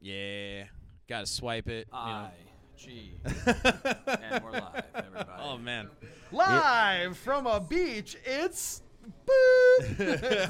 Yeah, gotta swipe it. I G. and we're live, everybody. Oh man. Live from a beach, it's. Boop.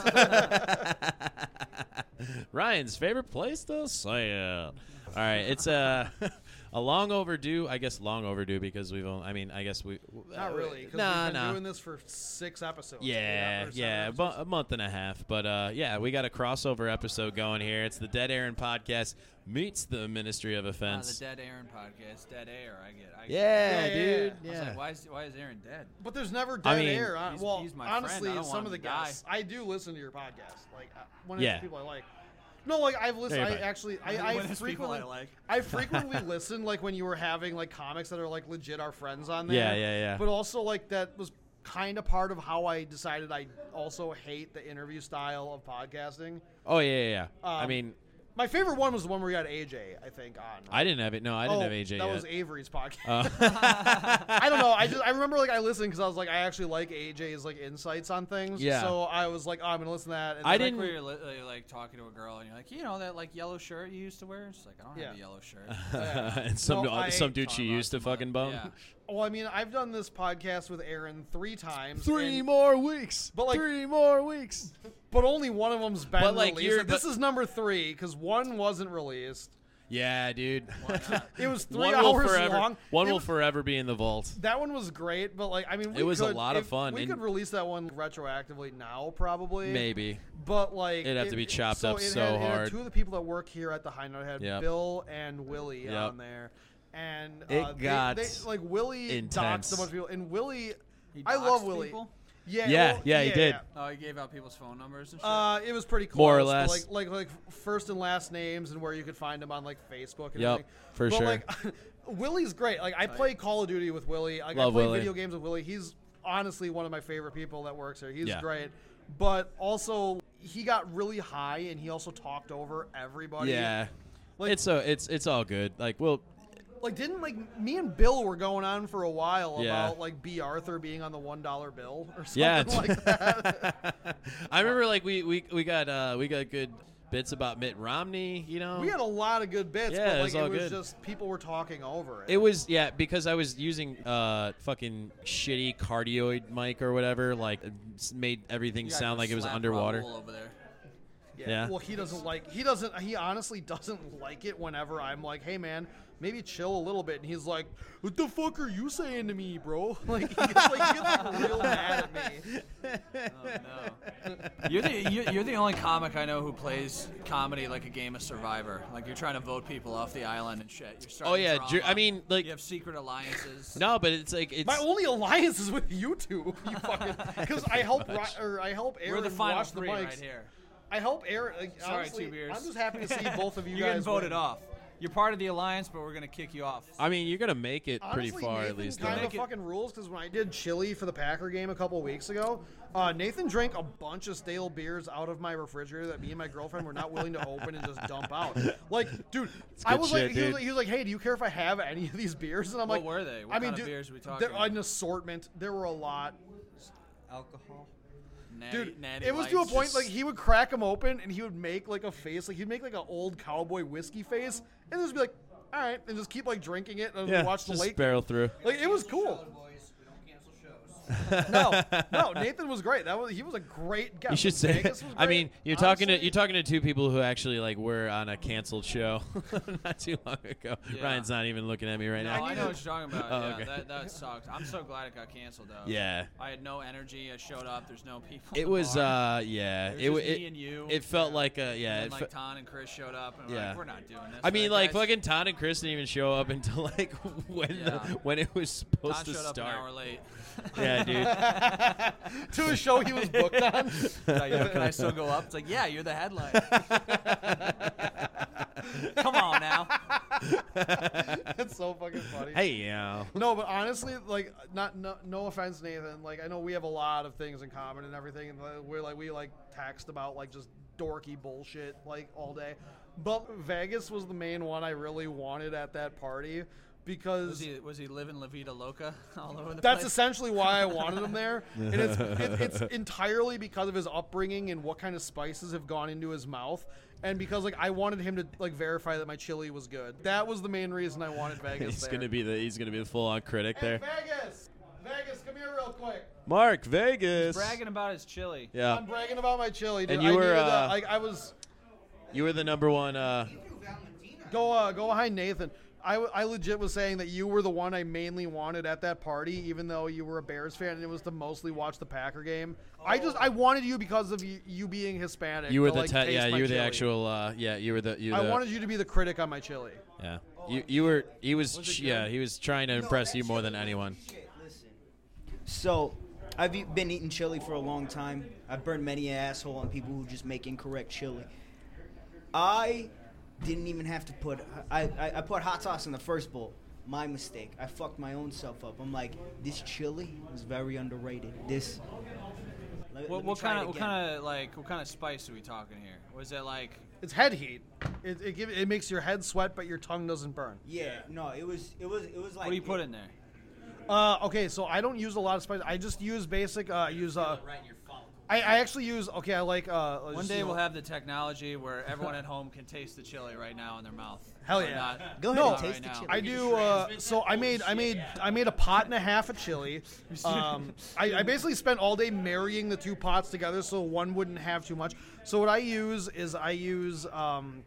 Ryan's favorite place to sail. All right, it's uh, a a long overdue. I guess long overdue because we've. Only, I mean, I guess we. Not really, because Nah, we've been nah. doing this for six episodes. Yeah, yeah, a, episodes. bu- a month and a half. But uh, yeah, we got a crossover episode going here. It's the Dead Aaron podcast meets the Ministry of Uh, Offense. the Dead Aaron podcast. Dead air. I get. I get yeah, Yeah, yeah, dude. I was Yeah. like, why is why is Aaron dead? But there's never I dead mean- air. On, He's- well, he's my friend. honestly, I don't some want of the him to die. guests, I do listen to your podcast. Like uh, one of Yeah. the people I like. No, like I've listened. There you I actually, I, One I of those people frequently, I like. I frequently listen. Like when you were having like comics that are like legit our friends on there. Yeah, yeah, yeah. But also like that was kind of part of how I decided I also hate the interview style of podcasting. Oh yeah, yeah. yeah. I Um, mean, My favorite one was the one where we had AJ. I think on. I didn't have it. No, I didn't oh, have AJ That yet. was Avery's podcast. Uh, I don't know. I just I remember like I listened because I was like I actually like AJ's like insights on things. Yeah. So I was like, oh, I'm gonna listen to that. And I then didn't- Where you're li- like talking to a girl and you're like, you know that like yellow shirt you used to wear? She's like, I don't have Yeah. a yellow shirt. Yeah. and some No, I- some dude she used to fucking bone. Yeah. Well, I mean, I've done this podcast with Aaron three times. Three and- more weeks. But, like- three more weeks. But only one of them's been But, like, released. you're- Like, this but- is number three because one wasn't released. Yeah, dude. It was three one will hours forever. long. One It will was- forever be in the vault. That one was great, but like I mean, we It was a could- lot of if- fun, We and- could release that one retroactively now, probably. Maybe. But like It'd have it- to be chopped so up it so had, it had hard. two of the people that work here at the High Note had Yep. Bill and Willie Yep. on there, and It uh, they- got they, like Willie intense. doxed a bunch of people, and Willie, He I love doxed Willie. people? Yeah, Yeah, well, yeah, he did. Oh, he gave out people's phone numbers and shit. Uh, it was pretty close. More or less. like like like first and last names and where you could find them on like Facebook. And Yep, everything. for but, sure. Like, Willie's great. Like I play Call of Duty with Willie. Like Love I play Willie. video games with Willie. He's honestly one of my favorite people that works here. He's Yeah. great. But also he got really high and he also talked over everybody. Yeah. Like- it's so it's it's all good. Like, well, Like didn't like me and Bill were going on for a while Yeah. about like Bea Arthur being on the one dollar bill or something yeah. like that. I remember like we we we got uh we got good bits about Mitt Romney. You know. we had a lot of good bits, Yeah, but it like was all it was good. just people were talking over it. It was yeah because I was using uh fucking shitty cardioid mic or whatever like it made everything sound like it was underwater. Raoul over there. yeah. Well, he doesn't like. He doesn't. He honestly doesn't like it whenever I'm like, "Hey, man, maybe chill a little bit," and he's like, "What the fuck are you saying to me, bro?" Like he gets like, he gets, like real mad at me. Oh no. You're the you're, you're the only comic I know who plays comedy like a game of Survivor. Like you're trying to vote people off the island and shit. You're starting Oh, yeah, drama. Jer- I mean, like- you have secret alliances. No, but it's like it's My only alliance is with you two. You fucking because I help Ri- or I help Aaron We're the final watch the three mics. right here. I help Aaron. Like, Sorry, honestly, two beers. I'm just happy to see both of you You're guys getting voted win. off. You're part of the alliance, but we're gonna kick you off. I mean, you're gonna make it Honestly, pretty far Nathan at least. kind though. of Make fucking rules because when I did chili for the Packer game a couple weeks ago, uh, Nathan drank a bunch of stale beers out of my refrigerator that me and my girlfriend were not willing to open and just dump out. Like, dude, I was shit, like, he was like, he was like, hey, do you care if I have any of these beers? And I'm like, What like, were they? What I mean, kind of dude, beers are we talking? An assortment. There were a lot. Alcohol. Natty, Dude, natty it was to a lights. point like he would crack them open and he would make like a face, like he'd make like an old cowboy whiskey face, and just be like, all right, and just keep like drinking it and yeah, watch the just late. barrel through. Like it was cool. no, no, Nathan was great. That was he was a great guest. You should say. Vegas was I mean, you're talking to you're talking to two people who actually like were on a canceled show not too long ago. Yeah. Ryan's not even looking at me right No, now. I know what you're talking about. Oh, yeah, okay. that, that sucks. I'm so glad it got canceled though. Yeah. I had no energy. I showed up. There's no people. It was bar. uh yeah. It It was wa- just it, me and you. it felt like a yeah. And It like fe- Ton and Chris showed up, and we're Yeah. like, we're not doing this. I mean, right, like guys? fucking Todd and Chris didn't even show up until like when Yeah. the, when it was supposed Ton to showed up an hour start. late. Yeah, dude. to a show he was booked on. Like, yo, can I still go up? It's like, yeah, you're the headline. Come on now. That's so fucking funny. hey, yeah. No, but honestly, like, not no, no offense, Nathan. Like, I know we have a lot of things in common and everything, and we're like we like text about like just dorky bullshit like all day. But Vegas was the main one I really wanted at that party because Was he was he living La Vida Loca all over the place? That's place? essentially why I wanted him there, and it's it, it's entirely because of his upbringing and what kind of spices have gone into his mouth, and because like I wanted him to like verify that my chili was good. That was the main reason I wanted Vegas He's there. gonna be the he's gonna be the full on critic Hey, there. Vegas, Vegas, come here real quick. Mark Vegas. bragging about his chili. Yeah, I'm bragging about my chili. Dude. And you I were, needed uh, like I was you were the number one. Uh, go uh, go behind Nathan. I, w- I legit was saying that you were the one I mainly wanted at that party, even though you were a Bears fan and it was to mostly watch the Packer game. I just I wanted you because of you, you being Hispanic. you were to, the like, te- yeah you were the actual uh, yeah you were the you I the, wanted you to be the critic on my chili. yeah you you were he was, yeah he was trying to impress you more than anyone. Listen. So, I've been eating chili for a long time. I've burned many an asshole on people who just make incorrect chili. I didn't even have to put. I, I, I put hot sauce in the first bowl. My mistake. I fucked my own self up. I'm like, this chili is very underrated. This. Let- let What, me what kind of what kind of like what kind of spice are we talking here? Was it like It's head heat. It it, give, it makes your head sweat, but your tongue doesn't burn. Yeah, no, it was it was it was like. what do you put in there? Uh, okay, so I don't use a lot of spice. I just use basic. Uh, I use uh, I, I actually use. Okay, I like. Uh, One day you know- we'll have the technology where everyone at home can taste the chili right now in their mouth. Hell Or yeah. not- Go ahead No, and taste the right now. chili. I do. Uh, so I made I made I made a pot and a half of chili. Um, I, I basically spent all day marrying the two pots together so one wouldn't have too much. So what I use is I use. Um,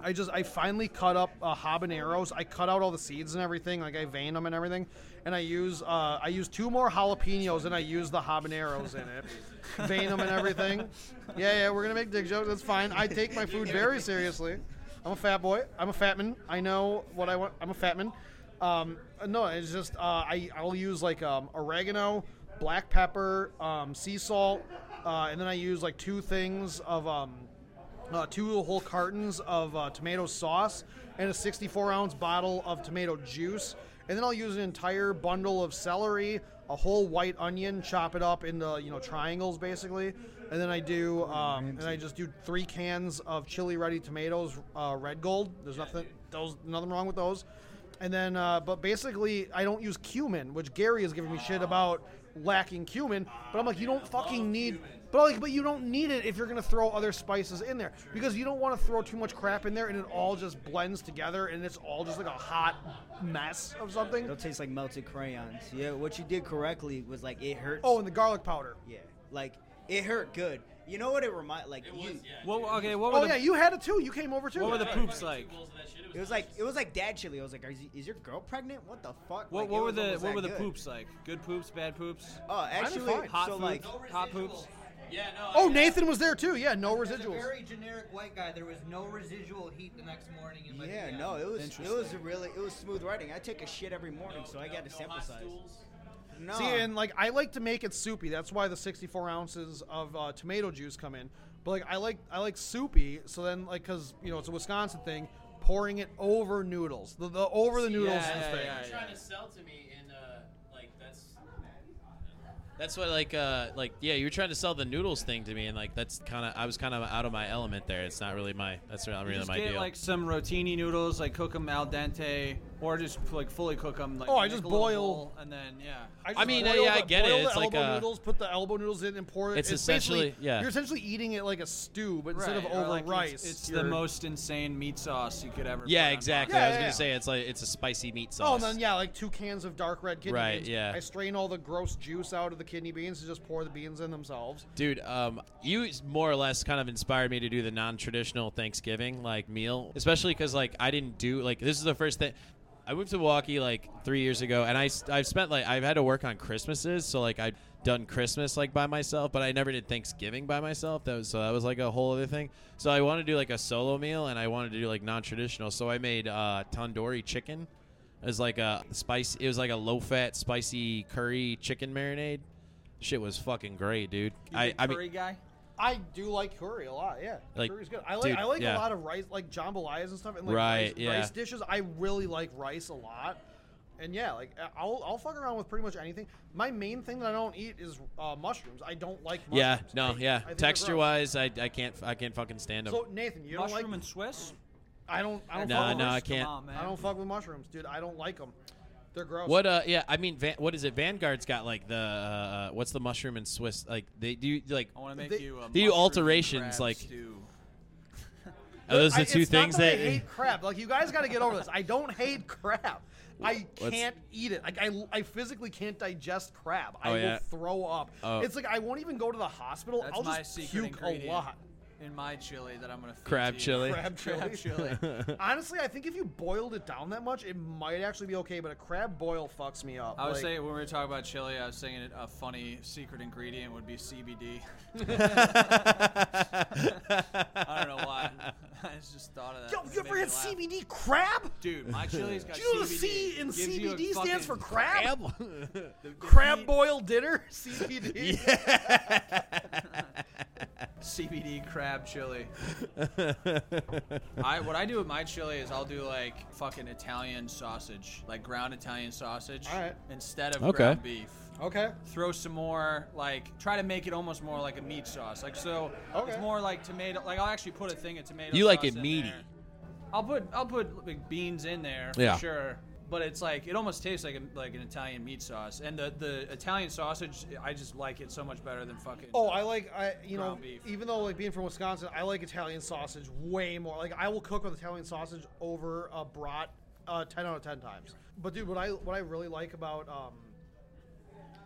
I just I finally cut up uh, habaneros. I cut out all the seeds and everything, like I vein them and everything, and I use uh, I use two more jalapenos and I use the habaneros in it, vein them and everything. Yeah, yeah, we're gonna make dick jokes. That's fine. I take my food very seriously. I'm a fat boy. I'm a fat man. I know what I want. I'm a fat man. Um, no, it's just uh, I I'll use like um, oregano, black pepper, um, sea salt, uh, and then I use like two things of um, uh, two whole cartons of uh, tomato sauce and a 64 ounce bottle of tomato juice. And then I'll use an entire bundle of celery, a whole white onion, chop it up into you know triangles basically. And then I do, um, and I just do three cans of chili ready tomatoes, uh, red gold. There's nothing, those nothing wrong with those. And then, uh, but basically, I don't use cumin, which Gary is giving me shit about lacking cumin. But I'm like, you don't fucking need. But like, but you don't need it if you're gonna throw other spices in there because you don't want to throw too much crap in there and it all just blends together and it's all just like a hot mess of something. It'll taste like melted crayons. Yeah, what you did correctly was like it hurts. Oh, and the garlic powder. yeah, like it hurt good. You know what it remind like you, What, okay, what oh, were Oh the yeah, you had it too. You came over too. what were the poops like? It was like it was like dad chili. I was like, is, is your girl pregnant? What the fuck? What, Like, what were the what were the good. poops like? Good poops, bad poops, Oh, actually, hot so poops, like hot poops. Yeah, no. Oh, Nathan was there too. Yeah, no As a residuals. very generic white guy, there was no residual heat the next morning. In my yeah, DM. no, it was it was a really it was smooth writing. I take a shit every morning, so I got a sample size. No, See, and like I like to make it soupy. That's why the 64 ounces of uh, tomato juice come in. But like I like I like soupy. So then like because you know it's a Wisconsin thing, pouring it over noodles. The, the over the noodles Yeah, is yeah, the thing. yeah, yeah. trying to sell to me in uh like that's that's what like uh like yeah you were trying to sell the noodles thing to me and like that's kind of I was kind of out of my element there. It's not really my that's not You really just my get deal. like some rotini noodles, like cook them al dente, or just like fully cook them. Like Oh, I make just a little boil- bowl, and then yeah. just I mean, boil yeah, I the- get it. boil It's the like elbow a- noodles. Put the elbow noodles in and pour it. It's basically- essentially- yeah. You're essentially eating it like a stew, but instead of Right, or over like it's- rice, It's, the you're- most insane meat sauce you could ever. yeah put on exactly Yeah, I was yeah, gonna yeah. say it's like it's a spicy meat Oh, sauce and then yeah, like two cans of dark red kidney beans. Right, beans. yeah. I strain all the gross juice out of the kidney beans and just pour the beans in themselves. Dude, um, you more or less kind of inspired me to do the non-traditional Thanksgiving like meal, especially because like I didn't do like this is the first thing. I moved to Milwaukee like three years ago, and I I've spent like I've had to work on Christmases, so like I've done Christmas like by myself, but I never did Thanksgiving by myself. That was so that was like a whole other thing. So I wanted to do like a solo meal, and I wanted to do like non-traditional. So I made uh, tandoori chicken. It was like a spice. It was like a low-fat, spicy curry chicken marinade. Shit was fucking great, dude. I I mean, guy. I do like curry a lot. Yeah, Like, curry's good. I like dude, I like yeah. a lot of rice, like jambalayas and stuff, and like Right, rice, yeah. rice dishes. I really like rice a lot. And yeah, like I'll, I'll fuck around with pretty much anything. My main thing that I don't eat is uh, mushrooms. I don't like mushrooms. Yeah, no, I- yeah. I Texture wise, I, I can't I can't fucking stand them. So Nathan, you don't like Mushroom and Swiss. I don't. I don't. No, fuck no, mushrooms. I can't. On, man. I don't fuck with mushrooms, dude. I don't like them. They're gross. What? Uh, yeah. I mean, Van, what is it? Vanguard's got like the uh, what's the mushroom and Swiss? Like they do like. I want to make They- you a they do mushroom alterations, crab like- stew. Are those the I- two it's not things that, that? I hate crab. Like you guys got to get over this. I don't hate crab. I can't eat it. Like I, I physically can't digest crab. Oh, I yeah? will throw up. Oh. It's like I won't even go to the hospital. That's I'll just secret puke ingredient a lot. In my chili that I'm gonna feed Crab to you. chili. Crab chili. Crab chili. Honestly, I think if you boiled it down that much, it might actually be okay. But a crab boil fucks me up. I was Like, saying when we were talking about chili, I was saying a funny secret ingredient would be CBD. I don't know why. I just thought of that. Yo, It you made ever me had laugh. CBD crab? Dude, my chili's got Do you know CBD. C in Gives you a CBD stands for fucking- crab? the- the Crab heat- boil dinner? CBD? CBD crab chili. I what I do with my chili is I'll do like fucking Italian sausage, like ground Italian sausage, All right. instead of Okay. ground beef. Okay. Throw some more, like try to make it almost more like a meat sauce. Like so, Okay. it's more like tomato. Like I'll actually put a thing of tomato. You like it in meaty. there. I'll put I'll put like beans in there for Yeah. sure. But it's like it almost tastes like a, like an Italian meat sauce, and the, the Italian sausage I just like it so much better than fucking. Oh, I like I you know beef. even though like being from Wisconsin, I like Italian sausage way more. Like I will cook with Italian sausage over a brat uh, ten out of ten times. But dude, what I what I really like about um,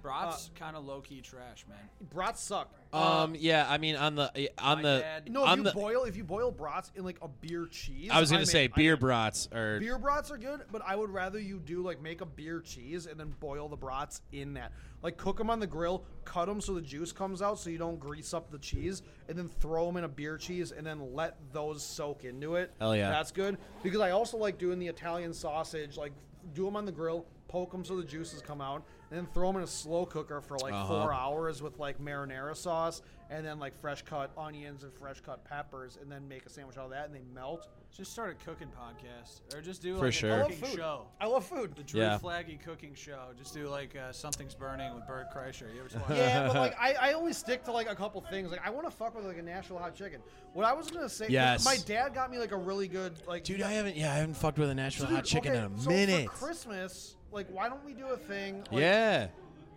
Brats kind of low key trash, man. brats suck. um. Yeah. I mean, on the on the dad- no, if on you the. boil if you boil brats in like a beer cheese. I was gonna I'm say in- I'm beer in. brats or Beer brats are good, but I would rather you do like make a beer cheese and then boil the brats in that. Like cook them on the grill, cut them so the juice comes out, so you don't grease up the cheese, and then throw them in a beer cheese and then let those soak into it. Hell yeah. that's good. Because I also like doing the Italian sausage, like do them on the grill, poke them so the juices come out, and then throw them in a slow cooker for like Uh-huh. four hours with like marinara sauce and then like fresh cut onions and fresh cut peppers, and then make a sandwich out of that, and they melt. Just start a cooking podcast, or just do For like sure. a I love cooking food. show. I love food. The Drew Yeah. Flagge cooking show. Just do like uh, something's burning with Bert Kreischer. You ever watch Yeah, but like I, I only stick to like a couple things. Like I want to fuck with like a Nashville hot chicken. What I was gonna say, Yes. my dad got me like a really good like. Dude, I haven't. Yeah, I haven't fucked with a Nashville Dude, hot chicken okay, in a so minute. For Christmas, like why don't we do a thing? Like, yeah,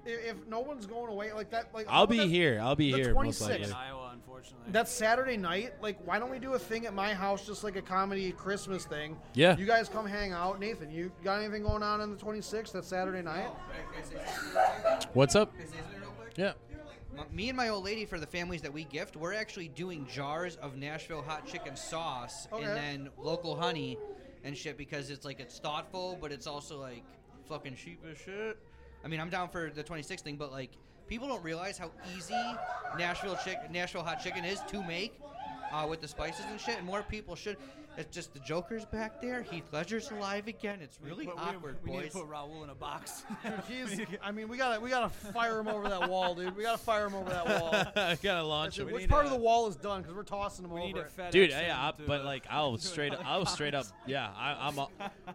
If, if no one's going away, like that, like I'll oh, be that- here. I'll be the here most 26th. likely. in Iowa, unfortunately. That's Saturday night. Like, why don't we do a thing at my house, just like a comedy Christmas thing? Yeah. You guys come hang out. Nathan, you got anything going on on the 26th? That's Saturday night. What's up? Can I say something real quick? Yeah. Me and my old lady, for the families that we gift, we're actually doing jars of Nashville hot chicken sauce Okay. and then local honey and shit because it's like it's thoughtful, but it's also like fucking cheap as shit. I mean, I'm down for the 26 thing, but like people don't realize how easy Nashville chick Nashville hot chicken is to make uh, with the spices and shit, and more people should. It's just the Joker's back there. Heath Ledger's alive again. It's really But we- awkward, we, boys. need to put Raul in a box. He's, I mean, we gotta we gotta fire him over that wall, dude. We gotta fire him over that wall. I gotta launch Which him. need part a- of the wall is done? Because we're tossing him we need over. a it. FedEx Dude, him yeah, I, to but the- like I'll straight up, I'll straight up, yeah, I, I'm a,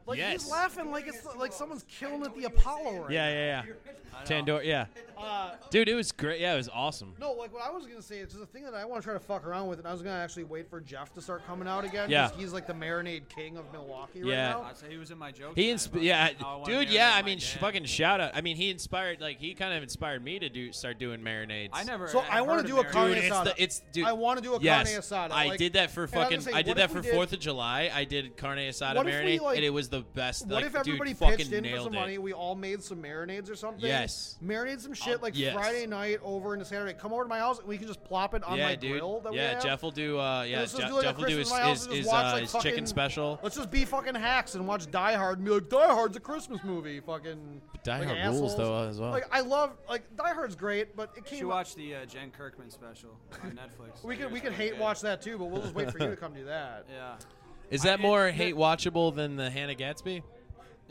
Like yes, he's laughing like it's like someone's killing at the Apollo right yeah, yeah, yeah, Tandor, yeah, now. Uh, dude, it was great, yeah, it was awesome. no, like what I was gonna say is just a thing that I want to try to fuck around with, and I was gonna actually wait for Jeff to start coming out again. 'cause Yeah. he's like the marinade king of Milwaukee Yeah. right now. I'd say he was in my joke. He insp- about yeah, how I wanna dude, yeah. I mean, sh- fucking shout out. I mean, he inspired, like, he kind of inspired me to do start doing marinades. I never. So I've I wanna heard do a marinade. carne Dude, it's asada. the, it's dude. I want to do a yes, carne asada. I like- did that for and was fucking. gonna say, I did if that we for did- Fourth of July. I did carne asada What if we, marinade, like- and it was the best. What like, if everybody dude, fucking pitched in for nailed some it. money? We all made some marinades or something. Yes. Marinade some shit like yes. Friday night over into Saturday. Come over to my house we can just plop it on yeah, my dude. grill. That we yeah, have. Jeff will do. Uh, yeah, let's just Je- do like a Jeff will do his Christmas in my house his, his, watch, uh, like, his fucking- chicken special. Let's just be fucking hacks and watch Die Hard and be like, Die Hard's a Christmas movie. Fucking. Die like Hard assholes. rules though as well. Like I love like Die Hard's great, but it You came. watch the uh, Jen Kirkman special on Netflix. we could we It's could hate good. watch that too, but we'll just wait for you to come do that. Yeah. Is that I- more it- hate watchable than the Hannah Gadsby?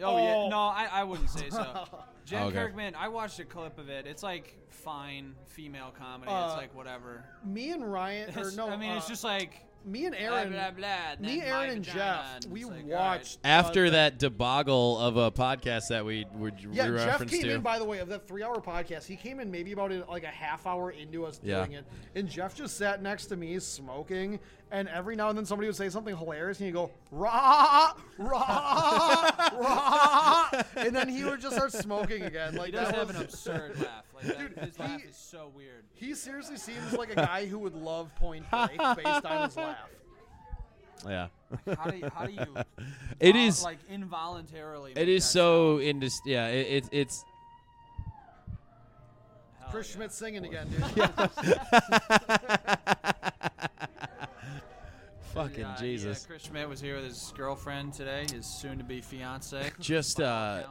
Oh, Oh. yeah. No, I, I wouldn't say so. Jen Okay. Kirkman. I watched a clip of it. It's like fine female comedy. Uh, it's like whatever. Me and Ryan, or no, I mean, it's uh, just like me and Aaron, blah, blah, and me, Aaron, and Jeff, we like, watched uh, After the- that debacle of a podcast that we were Yeah, we Jeff came to. in by the way of that three-hour podcast. He came in maybe about like a half hour into us Yeah. doing it, and Jeff just sat next to me smoking. And every now and then somebody would say something hilarious, and he'd go rah rah rah, and then he would just start smoking again. Like He does that have was, an absurd laugh. Like that, Dude, his laugh he- is so weird. He seriously seems like a guy who would love Point Break based on his laugh. yeah. How do you, how do you It vol- is- like involuntarily? It make is that so sound? indis- yeah, it, it, it's Hell Chris yeah. Schmidt singing again, dude. fucking Yeah, Jesus. Yeah, Chris Schmidt was here with his girlfriend today, his soon-to-be fiance. Just uh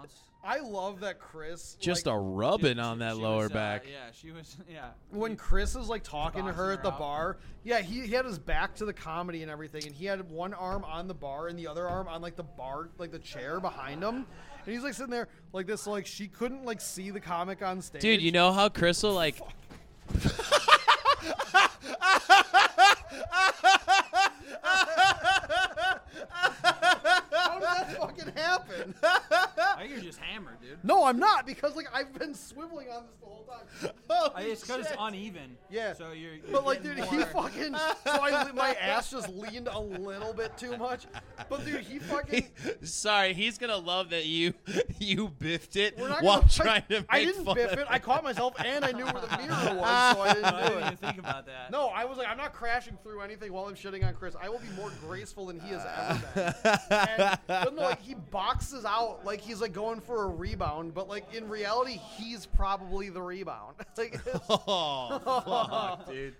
I love that Chris. just like, a rubbing She- on that she lower was, uh, back. yeah, she was. Yeah. when Chris is like talking to her at the her out. bar, yeah, he, he had his back to the comedy and everything, and he had one arm on the bar and the other arm on like the bar, like the chair behind him, and he's like sitting there like this, like she couldn't like see the comic on stage. Dude, you know how Crystal like how did that fucking happen? I think you're just hammered, dude. no, I'm not because like I've been swiveling on this the whole time. I- Holy It's because it's uneven. Yeah. So you're. you're But like, getting dude, he more- fucking. So I, my ass just leaned a little bit too much. But dude, he fucking. Sorry, he's gonna love that you you biffed it We're not while gonna, trying to make I didn't fun biff of it. I caught myself and I knew where the mirror was, so I I didn't do didn't it. think about that. No, I was like, I'm not crashing through anything while I'm shitting on Chris. I will be more graceful than he has ever been. And, but no, like he boxes out like he's like going for a rebound, but like in reality, he's probably the rebound. like, Oh fuck, dude.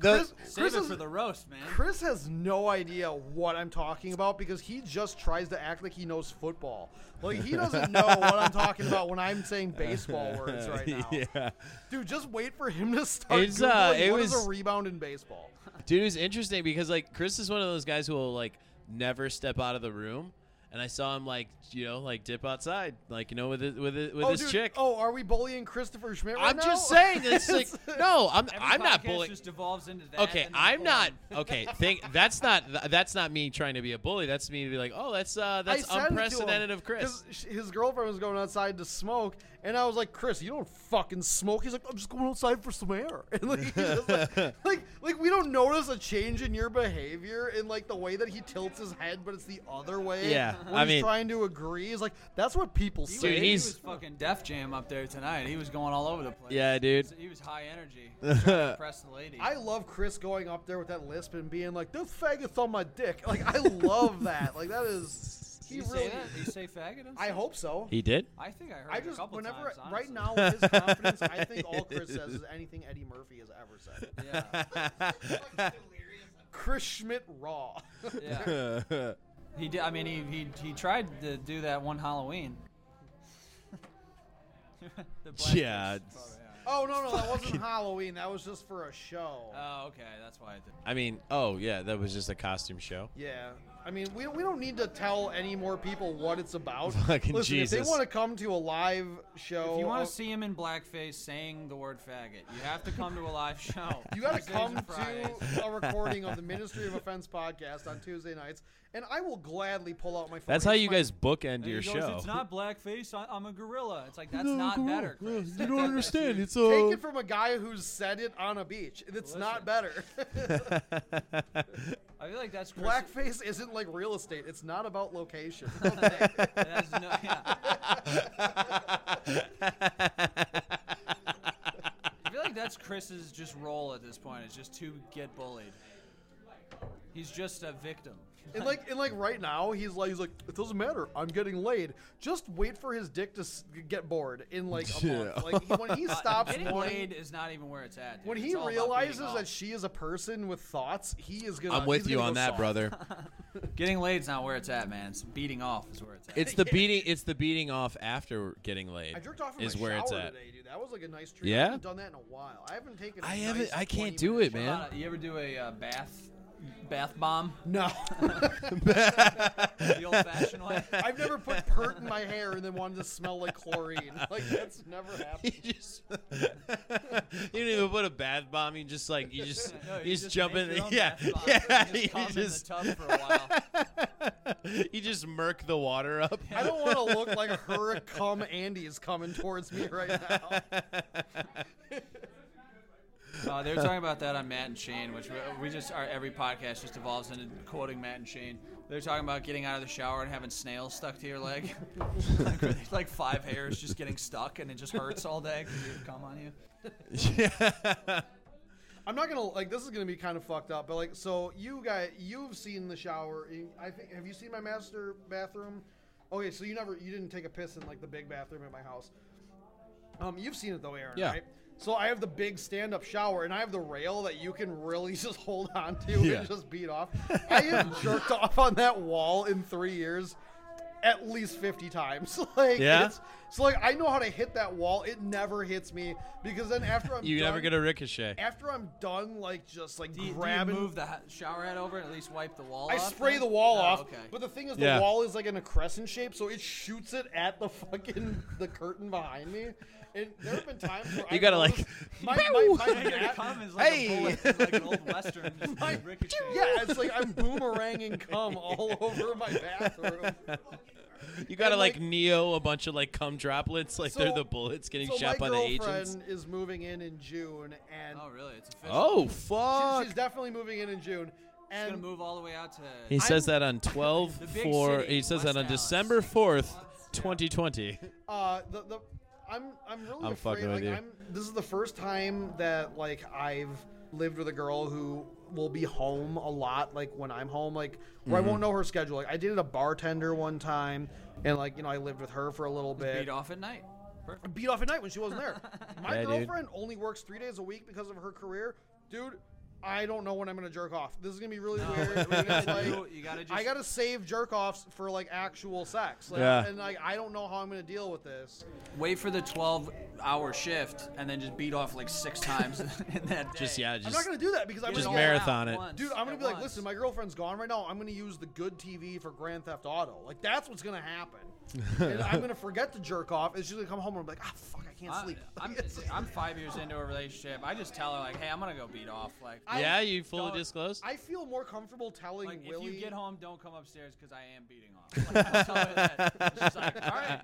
Chris, Save Chris it is- for the roast, man. Chris has no idea what I'm talking about because he just tries to act like he knows football. Like he doesn't know what I'm talking about when I'm saying baseball words right now. yeah. Dude, just wait for him to start It's, uh, Googling it what is was- a rebound in baseball. Dude, it was interesting because like Chris is one of those guys who will like never step out of the room, and I saw him like you know like dip outside, like you know with it, with it, with oh, his dude, chick. Oh, are we bullying Christopher Schmidt right I'm now? just saying, it's like no, I'm Every I'm not bullying. Just devolves into that. Okay, I'm porn. not. Okay, think that's not that's not me trying to be a bully. That's me to be like, oh, that's uh, that's said him, unprecedented of Chris. His girlfriend was going outside to smoke, and I was like, "Chris, you don't fucking smoke." He's like, "I'm just going outside for some air." And like, he's like, like, like, we don't notice a change in your behavior in like the way that he tilts his head, but it's the other way. Yeah, when I he's mean- trying to agree. He's like, "That's what people He, say." was, Dude, he he's- was fucking Def Jam up there tonight. He was going all over the place. Yeah, dude. He was, he was high energy. He was impress the lady. I love Chris going up there with that lisp and being like, "This faggot's on my dick." Like, I love that. Like, that is. Did He he really. say that? Did he say faggot? on I stage? hope so. he did. I think I heard I it a just couple whenever times. right honestly. now with his confidence, I think all Chris says is anything Eddie Murphy has ever said. Yeah. Chris Schmidt raw. yeah. He did. I mean, he, he he tried to do that one Halloween. The blackface Yeah. photo, yeah. oh no no that wasn't Halloween. That was just for a show. Oh, okay. That's why I did. I mean, oh yeah, that was just a costume show. yeah. I mean, we, we don't need to tell any more people what it's about. Fucking Listen, if they want to come to a live show, If you want uh, to see him in blackface saying the word faggot, you have to come to a live show. You got to Tuesdays come and Fridays. to a recording of the Ministry of Offense podcast on Tuesday nights, and I will gladly pull out my phone. That's how It's you my- guys bookend And your he goes, show. It's not blackface. I, I'm a gorilla. It's like that's not better. Chris. You don't understand. It's Take uh. it from a guy who's said it on a beach. It's not better. I feel like that's Chris. Blackface isn't like real estate. It's not about location. Okay. No, yeah. I feel like that's Chris's just role at this point. Is just to get bullied. He's just a victim. And like, and like right now, he's like, he's like, it doesn't matter. I'm getting laid. Just wait for his dick to s- get bored in like a month. Like he- when he Uh, stops getting wanting, laid is not even where it's at. dude. when It's he all about realizes beating that she is a person with thoughts, he is gonna. I'm with he's you gonna on go that, soft. brother. getting laid's not where it's at, man. It's beating off is where it's at. It's the beating. It's the beating off after getting laid. I jerked off in is my where shower it's at. today, dude. That was like a nice treat. Yeah? I haven't done that in a while. I haven't taken. I I haven't- I can't do it, man. Uh, you ever do a uh, bath bath bomb No, the old-fashioned way. I've never put pert in my hair and then wanted to smell like chlorine. Like that's never happened. you just you don't even put a bath bomb. You just like you just No, you, you just, jump in. your Yeah, yeah. You just come just in the tub for a while. you just murk the water up. I don't want to look like a Hurricane Andy is coming towards me right now. Uh, they were talking about that on Matt and Shane, which we, we just our every podcast just evolves into quoting Matt and Shane. They're talking about getting out of the shower and having snails stuck to your leg, like, like five hairs just getting stuck, and it just hurts all day because they come on you. yeah. I'm not gonna like this is gonna be kind of fucked up, but like so you guys you've seen the shower. in- I think have you seen my master bathroom? Okay, so you never you didn't take a piss in like the big bathroom at my house. Um, you've seen it though, Aaron, Yeah. right? So I have the big stand-up shower, and I have the rail that you can really just hold on to Yeah. and just beat off. I have jerked off on that wall in three years, at least fifty times. like, Yeah? it's, so like I know how to hit that wall. It never hits me because then after I'm You done, never get a ricochet. after I'm done, like just like Do you, do you move the shower head over and at least wipe the wall off. I off? spray then? the wall Oh, off, Okay. but the thing is, the Yeah. wall is like in a crescent shape, so it shoots it at the fucking the curtain behind me. And there have been times where You I gotta, like, my, my, my, Your mat- cum is like Hey! a bullet, it's like an old western. My- yeah, it's like I'm boomeranging cum all over my bathroom. You gotta like, like- neo a bunch of like cum droplets, like they're the bullets getting so shot my by the agents. My girlfriend is moving in in June, and Oh really? It's official. Oh she- fuck! she's definitely moving in in June. It's gonna move all the way out to. He says I'm- that on 12 4 city, he says West that on Dallas. December 4th, 2020. uh, the the I'm I'm really I'm afraid. fucking with like, you. I'm, this is the first time that like I've lived with a girl who will be home a lot. Like when I'm home, like where Mm-hmm. I won't know her schedule. Like I dated a bartender one time, and like you know I lived with her for a little bit. beat off at night. Perfect. beat off at night when she wasn't there. My Yeah, dude. girlfriend only works three days a week because of her career, dude. I don't know when I'm gonna jerk off. This is gonna be really No. weird. We're gonna, like, you, you gotta just. I gotta save jerk offs for like actual sex. Like, Yeah. And like I don't know how I'm gonna deal with this. wait for the 12 hour shift and then just beat off like six times in that day. Just yeah, Just, I'm not just gonna do that because I'm Just gonna marathon it. once Dude, I'm gonna at be like, listen, my girlfriend's gone right now. I'm gonna use the good TV for Grand Theft Auto. Like that's what's gonna happen. and I'm gonna forget to jerk off. And she's gonna come home and I'm like, ah, fuck, I can't I, sleep. I'm, I'm five years into a relationship. I just tell her like, hey, I'm gonna go beat off. Like, I- yeah, you fully don't- disclosed. I feel more comfortable telling like if you get home, don't come upstairs because I am beating off. Like, I'll tell her that. She's like, all right.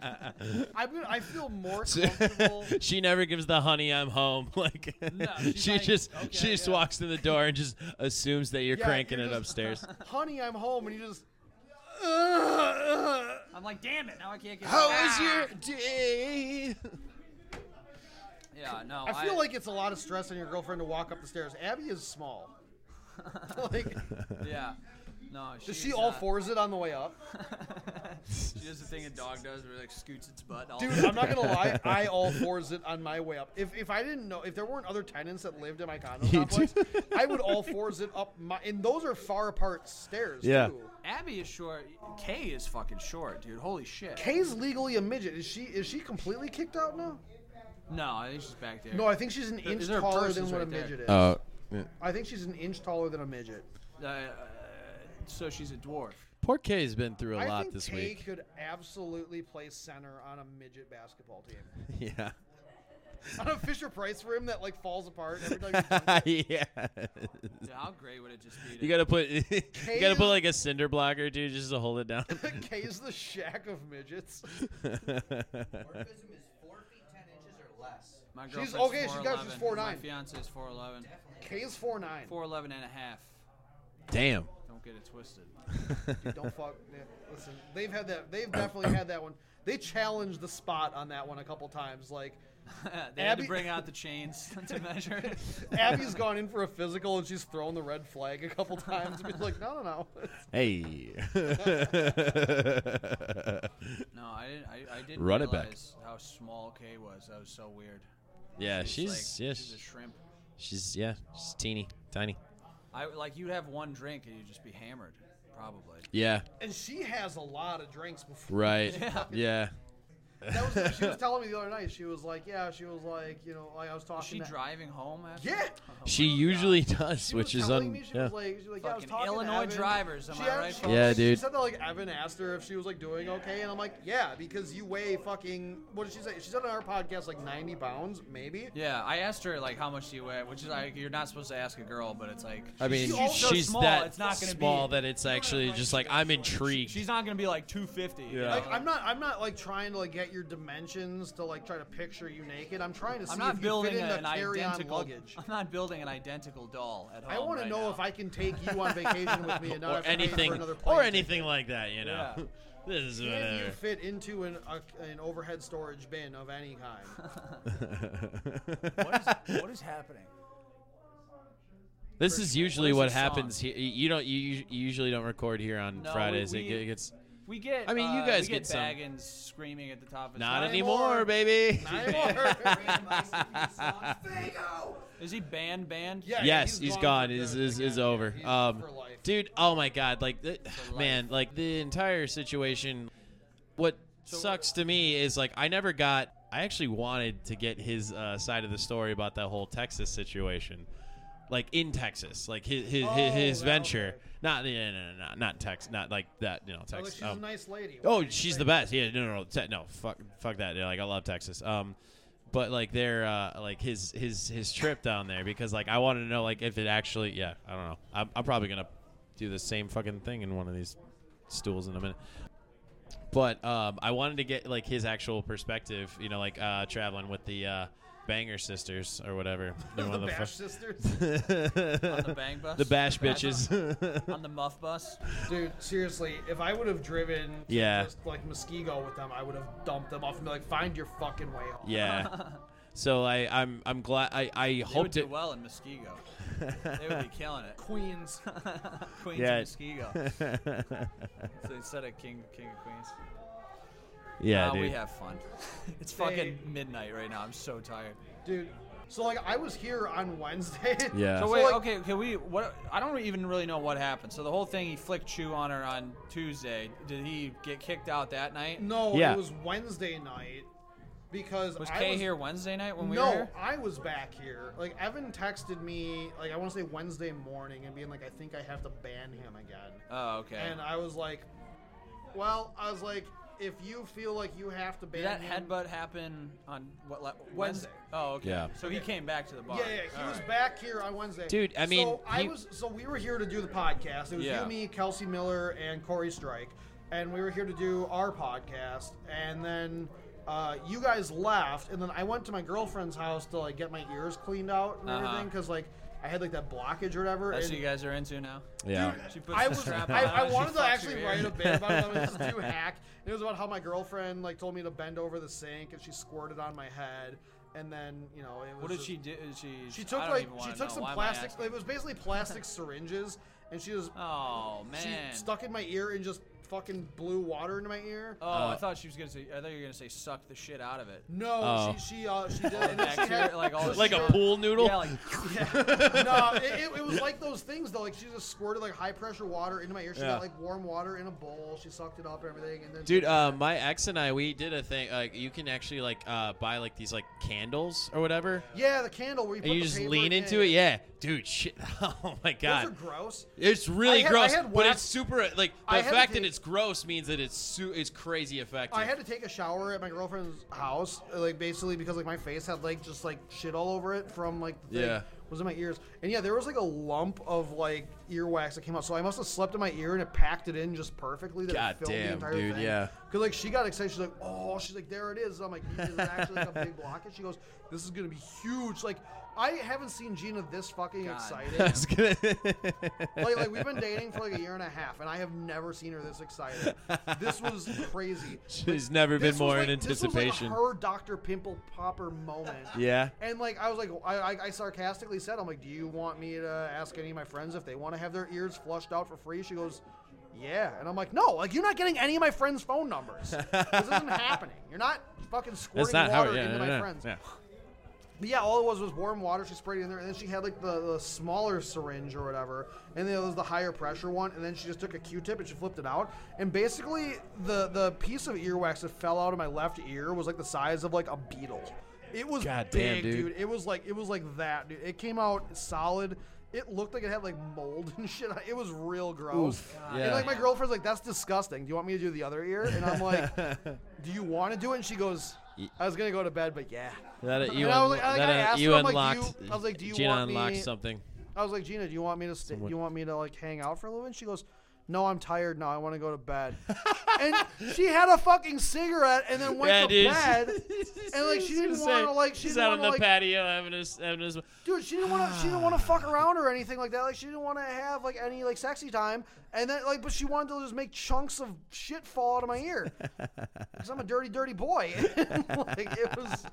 I'm I feel more comfortable. she never gives the honey I'm home like No, she like, just okay, she just yeah. walks in the door and just assumes that you're Yeah, cranking you're it just- upstairs. Honey, I'm home, and you just. I'm like, damn it, now I can't get. How Ah! was your day? Yeah, no. I feel like it's a lot of stress on your girlfriend to walk up the stairs. Abby is small. like, Yeah. No. does she all uh, fours it on the way up? she does the thing a dog does where it like scoots its butt. All Dude, I'm not gonna lie. I all fours it on my way up. If, if I didn't know, if there weren't other tenants that lived in my condo You complex, do? I would all fours it up my. And those are far apart stairs. Yeah. Too. Abby is short. Kay is fucking short, dude. Holy shit. Kay's legally a midget. Is she? Is she completely kicked out now? No, I think she's back there. No, I think she's an There- inch there are taller purses than what a right there. midget is. Oh, I think she's an inch taller than a midget. Uh, uh, so she's a dwarf. poor Kay's been through a I lot think this Kay week. could absolutely play center on a midget basketball team. Yeah. on a Fisher Price rim that like falls apart every time you dunk it. yeah. Yeah, how great would it just be? To You gotta put you gotta put like a cinder blocker, dude, just to hold it down. Kay's the Shaq of midgets. Dwarfism is four feet ten inches or less. My She's- girlfriend's okay, She's got- she's 4'11". 4'9". My fiance is 4'11". Kay's four nine. 4'11 and a half. Damn. Don't get it twisted. Don't fuck. yeah, Listen, they've had that. They've definitely had that one. They challenged the spot on that one a couple times. Like they had to bring out the chains to measure. it. Abby's gone in for a physical and she's thrown the red flag a couple times. And been like, no, no, no. Hey. No, I didn't. I, I didn't Run it realize back. how small Kay was. That was so weird. Yeah, She's she's like, yeah, she's a shrimp. she's yeah, she's teeny, tiny. I like you'd have one drink and you'd just be hammered, probably. Yeah. And she has a lot of drinks before. Right. Yeah. Yeah. That was what she was telling me the other night. She was like, yeah, she was like, you know, like I was Is talking. she to, driving home after? Yeah. She oh usually does, She which is telling un. me, she yeah. was like, she was like, yeah, I was Fucking talking to Illinois Evan. drivers, am She I had- right, she- Yeah, She dude. said that like Evan asked her if she was like doing okay, and I'm like, yeah, because you weigh fucking. What did she say? She said on our podcast like 90 pounds, maybe. Yeah, I asked her like how much she you weigh, which is like you're not supposed to ask a girl, but it's like I mean, she's so she's small, that it's not gonna small be- that it's actually just like I'm intrigued. she's not gonna be like 250. Yeah. Like I'm not, I'm not like trying to like get your dimensions to like try to picture you naked. I'm trying to see I'm not if you building fit into an carry-on identical. luggage. I'm not building an identical doll at home. I want right to know now. if I can take you on vacation with me and not or have to pay anything, for another plane or ticket. anything like that. You know, Yeah. this is Can you uh, fit into an, a, an overhead storage bin of any kind? what is what is happening? This is usually what what is the song? happens. Here. You don't. You, you usually don't record here on No, Fridays. we- it get- gets We get. I mean, you uh, guys we get some- Baggins screaming at the top of his not lungs. anymore, baby. Not anymore. Is he banned? Banned? Yeah, yes, he's gone. for Is good is is again. over. He's Um, for life. dude. Oh my god. Like, the, man. Like the entire situation. What sucks to me is like I never got. I actually wanted to get his uh, side of the story about that whole Texas situation. Like in Texas, like his his, Oh, his, his that- venture, okay. not no, no, no, no, not Texas, not like that, you know, Texas. Oh, she's um, a nice lady. Oh, What she's the best. Yeah, no, no, no, te- no. Fuck, fuck that. Yeah, like I love Texas. Um, but like their uh, like his his his trip down there because like I wanted to know like if it actually yeah I don't know I'm, I'm probably gonna do the same fucking thing in one of these stools in a minute. But um, I wanted to get like his actual perspective, you know, like uh, traveling with the uh, Banger Sisters or whatever. You know, the the Bash fu- sisters. On the bang bus. the Bash bitches. On the muff bus. Dude, seriously, if I would have driven to Yeah. just, like Muskego with them, I would have dumped them off and be like, find your fucking way home. yeah. So I I'm I'm glad I I They would hoped do it. well in Muskego. they would be killing it. Queens. Queens Yeah. of Muskego. So instead of King King of Queens. Yeah, Nah, dude. we have fun. it's fucking midnight right now. I'm so tired. Dude, so like I was here on Wednesday. Yeah. So So, wait, like- okay, can we? What? I don't even really know what happened. So the whole thing, he flicked chew on her on Tuesday. Did he get kicked out that night? No, Yeah. it was Wednesday night because Was I Kay was, here Wednesday night when we no, were here? I was back here. Like Evan texted me, like I want to say Wednesday morning, and being like, I think I have to ban him again. Oh, okay. And I was like, well, I was like, if you feel like you have to ban Did that him, headbutt happen on what? le- Wednesday. Oh, okay. Yeah. So he came back to the bar. Yeah, yeah, he All was right. back here on Wednesday. Dude, I mean, so I he- was so we were here to do the podcast. It was Yeah. you, me, Kelsey Miller, and Corey Strike, and we were here to do our podcast. And then uh, you guys left, and then I went to my girlfriend's house to like get my ears cleaned out and Uh-huh. everything because like I had like that blockage or whatever. That's and what you guys are into now. yeah. She puts I the was strap I, on, I she wanted to fucks actually your write ear. a bit about it. I was just too hack. It was about how my girlfriend like told me to bend over the sink and she squirted on my head. And then you know it was. What did just- she do? She She I took don't like even she wanna took know. some Why am I plastic. asking? It was basically plastic syringes, and she was Oh man. she stuck in my ear and just fucking blew water into my ear. Oh, Uh, I thought she was gonna say. I thought you were gonna say suck the shit out of it. No, Oh. she she uh she did. the and then she bacteria, like all so Like a had- pool noodle. Yeah, like no, it, it, it was like those things though. Like she just squirted like high pressure water into my ear. She Yeah. got like warm water in a bowl. She sucked it up and everything. And then Dude, uh, my ex and I, we did a thing. Like, you can actually like uh, buy like these like candles or whatever, yeah, the candle where you put and you the just paper lean in. into it. Yeah, dude, shit. Oh my god. Those are gross. it's really had- I gross. had but wax- it's super. Like I the to fact that take- it's gross means that it's su- it's crazy effective. I had to take a shower at my girlfriend's house, uh, like basically because like my face had like just like shit all over it from like the thing Yeah. was in my ears, and yeah, there was like a lump of like earwax that came out. So I must have slept in my ear and it packed it in just perfectly. That God it filled the damn, entire dude, thing. yeah. Because like she got excited, she's like, oh, she's like, there it is. I'm like, is it actually like a big block?" And She goes, this is gonna be huge. Like I haven't seen Gina this fucking God. excited. I was gonna- like, like we've been dating for like a year and a half, and I have never seen her this excited. This was crazy. She's never been more like- in This was like anticipation. her Dr. Pimple Popper moment. yeah. And like I was like, I, I, I sarcastically said, I'm like, do you want me to ask any of my friends if they want to have their ears flushed out for free? She goes, yeah. And I'm like, no, like you're not getting any of my friends' phone numbers. this isn't happening. You're not fucking squirting That's not how. water Yeah, into no, my no, friends. Yeah. But yeah, all it was was warm water. She sprayed it in there, and then she had like the, the smaller syringe or whatever, and then it was the higher pressure one, and then she just took a Q-tip and she flipped it out, and basically the the piece of earwax that fell out of my left ear was like the size of like a beetle. It was God big, damn, dude. It was like it was like that, dude. It came out solid. It looked like it had like mold and shit. It was real gross. Oof. And like my girlfriend's like, "That's disgusting. Do you want me to do the other ear?" And I'm like, "Do you want to do it?" And she goes, "I was gonna go to bed, but yeah." That you, And I was like- I- that, I asked you her, I'm like, unlocked. do you- I was like, do you Gina want unlocked me- something. I was like, Gina, do you want me to stay? Do you want me to like hang out for a little bit? And she goes, No, I'm tired now. I want to go to bed. and she had a fucking cigarette and then went yeah, to dude. bed. And like she didn't want to like she She's didn't out want on to the like patio having his having his. dude she didn't want to she didn't want to fuck around or anything like that. Like she didn't want to have like any like sexy time. And then like but she wanted to just make chunks of shit fall out of my ear because I'm a dirty dirty boy. like it was.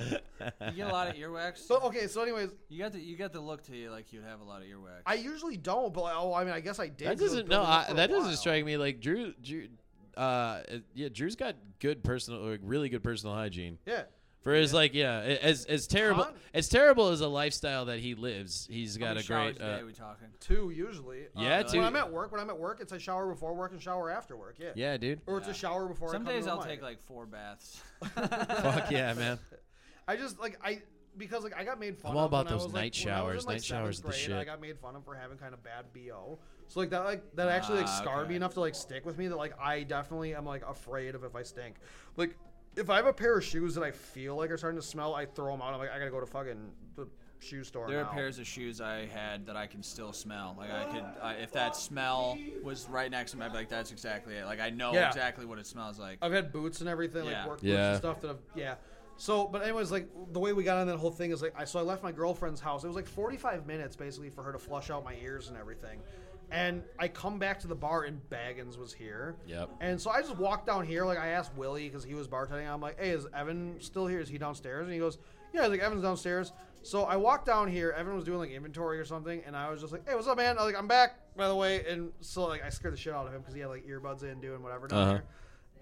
You get a lot of earwax. So okay, so anyways, you got the you got the look to you like you'd have a lot of earwax. I usually don't, but like, oh, I mean, I guess I did. That 'cause it was doesn't no. I, that doesn't while. strike me like Drew. Drew, uh, yeah, Drew's got good personal, like, really good personal hygiene. Yeah. For his like, yeah, as as terrible Con- as terrible as a lifestyle that he lives, he's got a great. Uh, day we talking? Two usually. Yeah, uh, two. When I'm at work, when I'm at work, it's a shower before work and shower after work. Yeah. yeah, dude. Or it's a shower before. I Some come days to I'll take like four baths. Fuck yeah, man. I just like I because like I got made fun. I'm all about when I those was, like- night when I was showers. in, like, Night showers seventh the grade, I shit. got made fun of for having kind of bad bo. So like that like that actually like Ah, scarred me okay. enough to like stick with me that like I definitely am like afraid of if I stink. Like if I have a pair of shoes that I feel like are starting to smell, I throw them out. I'm like I gotta go to fucking the shoe store. There are now. pairs of shoes I had that I can still smell. Like I could, I, if that smell was right next to me, I'd be like, "That's exactly it." Like I know Yeah. exactly what it smells like. I've had boots and everything, Yeah. like work boots Yeah. and stuff that I've yeah. So, but anyways, like the way we got on that whole thing is like I so I left my girlfriend's house. It was like 45 minutes basically for her to flush out my ears and everything. And I come back to the bar and Baggins was here. Yep. And so I just walked down here. Like I asked Willie because he was bartending. I'm like, "Hey, is Evan still here? Is he downstairs?" And he goes, "Yeah." I was like, "Evan's downstairs." So I walked down here. Evan was doing like inventory or something, and I was just like, "Hey, what's up, man?" I was like, "I'm back, by the way." And so like I scared the shit out of him because he had like earbuds in doing whatever down Uh-huh. here.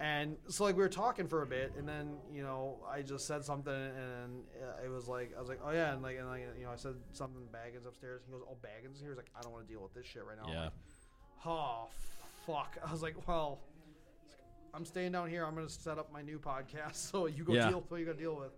And so like we were talking for a bit, and then you know I just said something, and it was like I was like, "Oh yeah," and like and like you know I said something Baggins upstairs. He goes, "Oh Baggins here." He's like, "I don't want to deal with this shit right now." Yeah. like, oh fuck i was like well i'm staying down here i'm gonna set up my new podcast so you go Yeah. deal with what you gotta deal with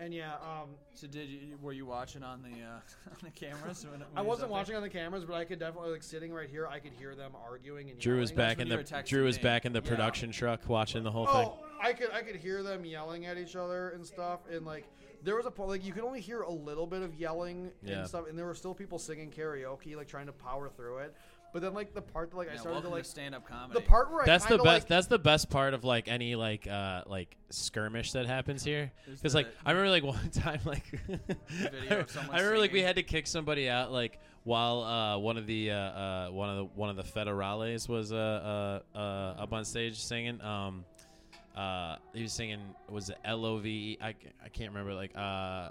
and yeah um So did you? Were you watching on the uh, on the cameras? When, when i he was wasn't up there? watching on the cameras but i could definitely like sitting right here i could hear them arguing and Drew was yelling. back when in you the were texting Drew was me. back in the Yeah. production truck watching the whole thing. oh i could i could hear them yelling at each other and stuff and like there was a point like you could only hear a little bit of yelling Yeah. and stuff and there were still people singing karaoke like trying to power through it but then like the part that like i Yeah, started welcome to like stand-up comedy. the part where That's I the kinda, best. like, that's the best part of like any like uh like skirmish that happens here. Is Because the- like I remember like one time like Video of someone I remember like we singing. had to kick somebody out like while uh one of the uh, uh one of the one of the federales was uh uh, uh up on stage singing um uh he was singing was it L O V E I can't remember like uh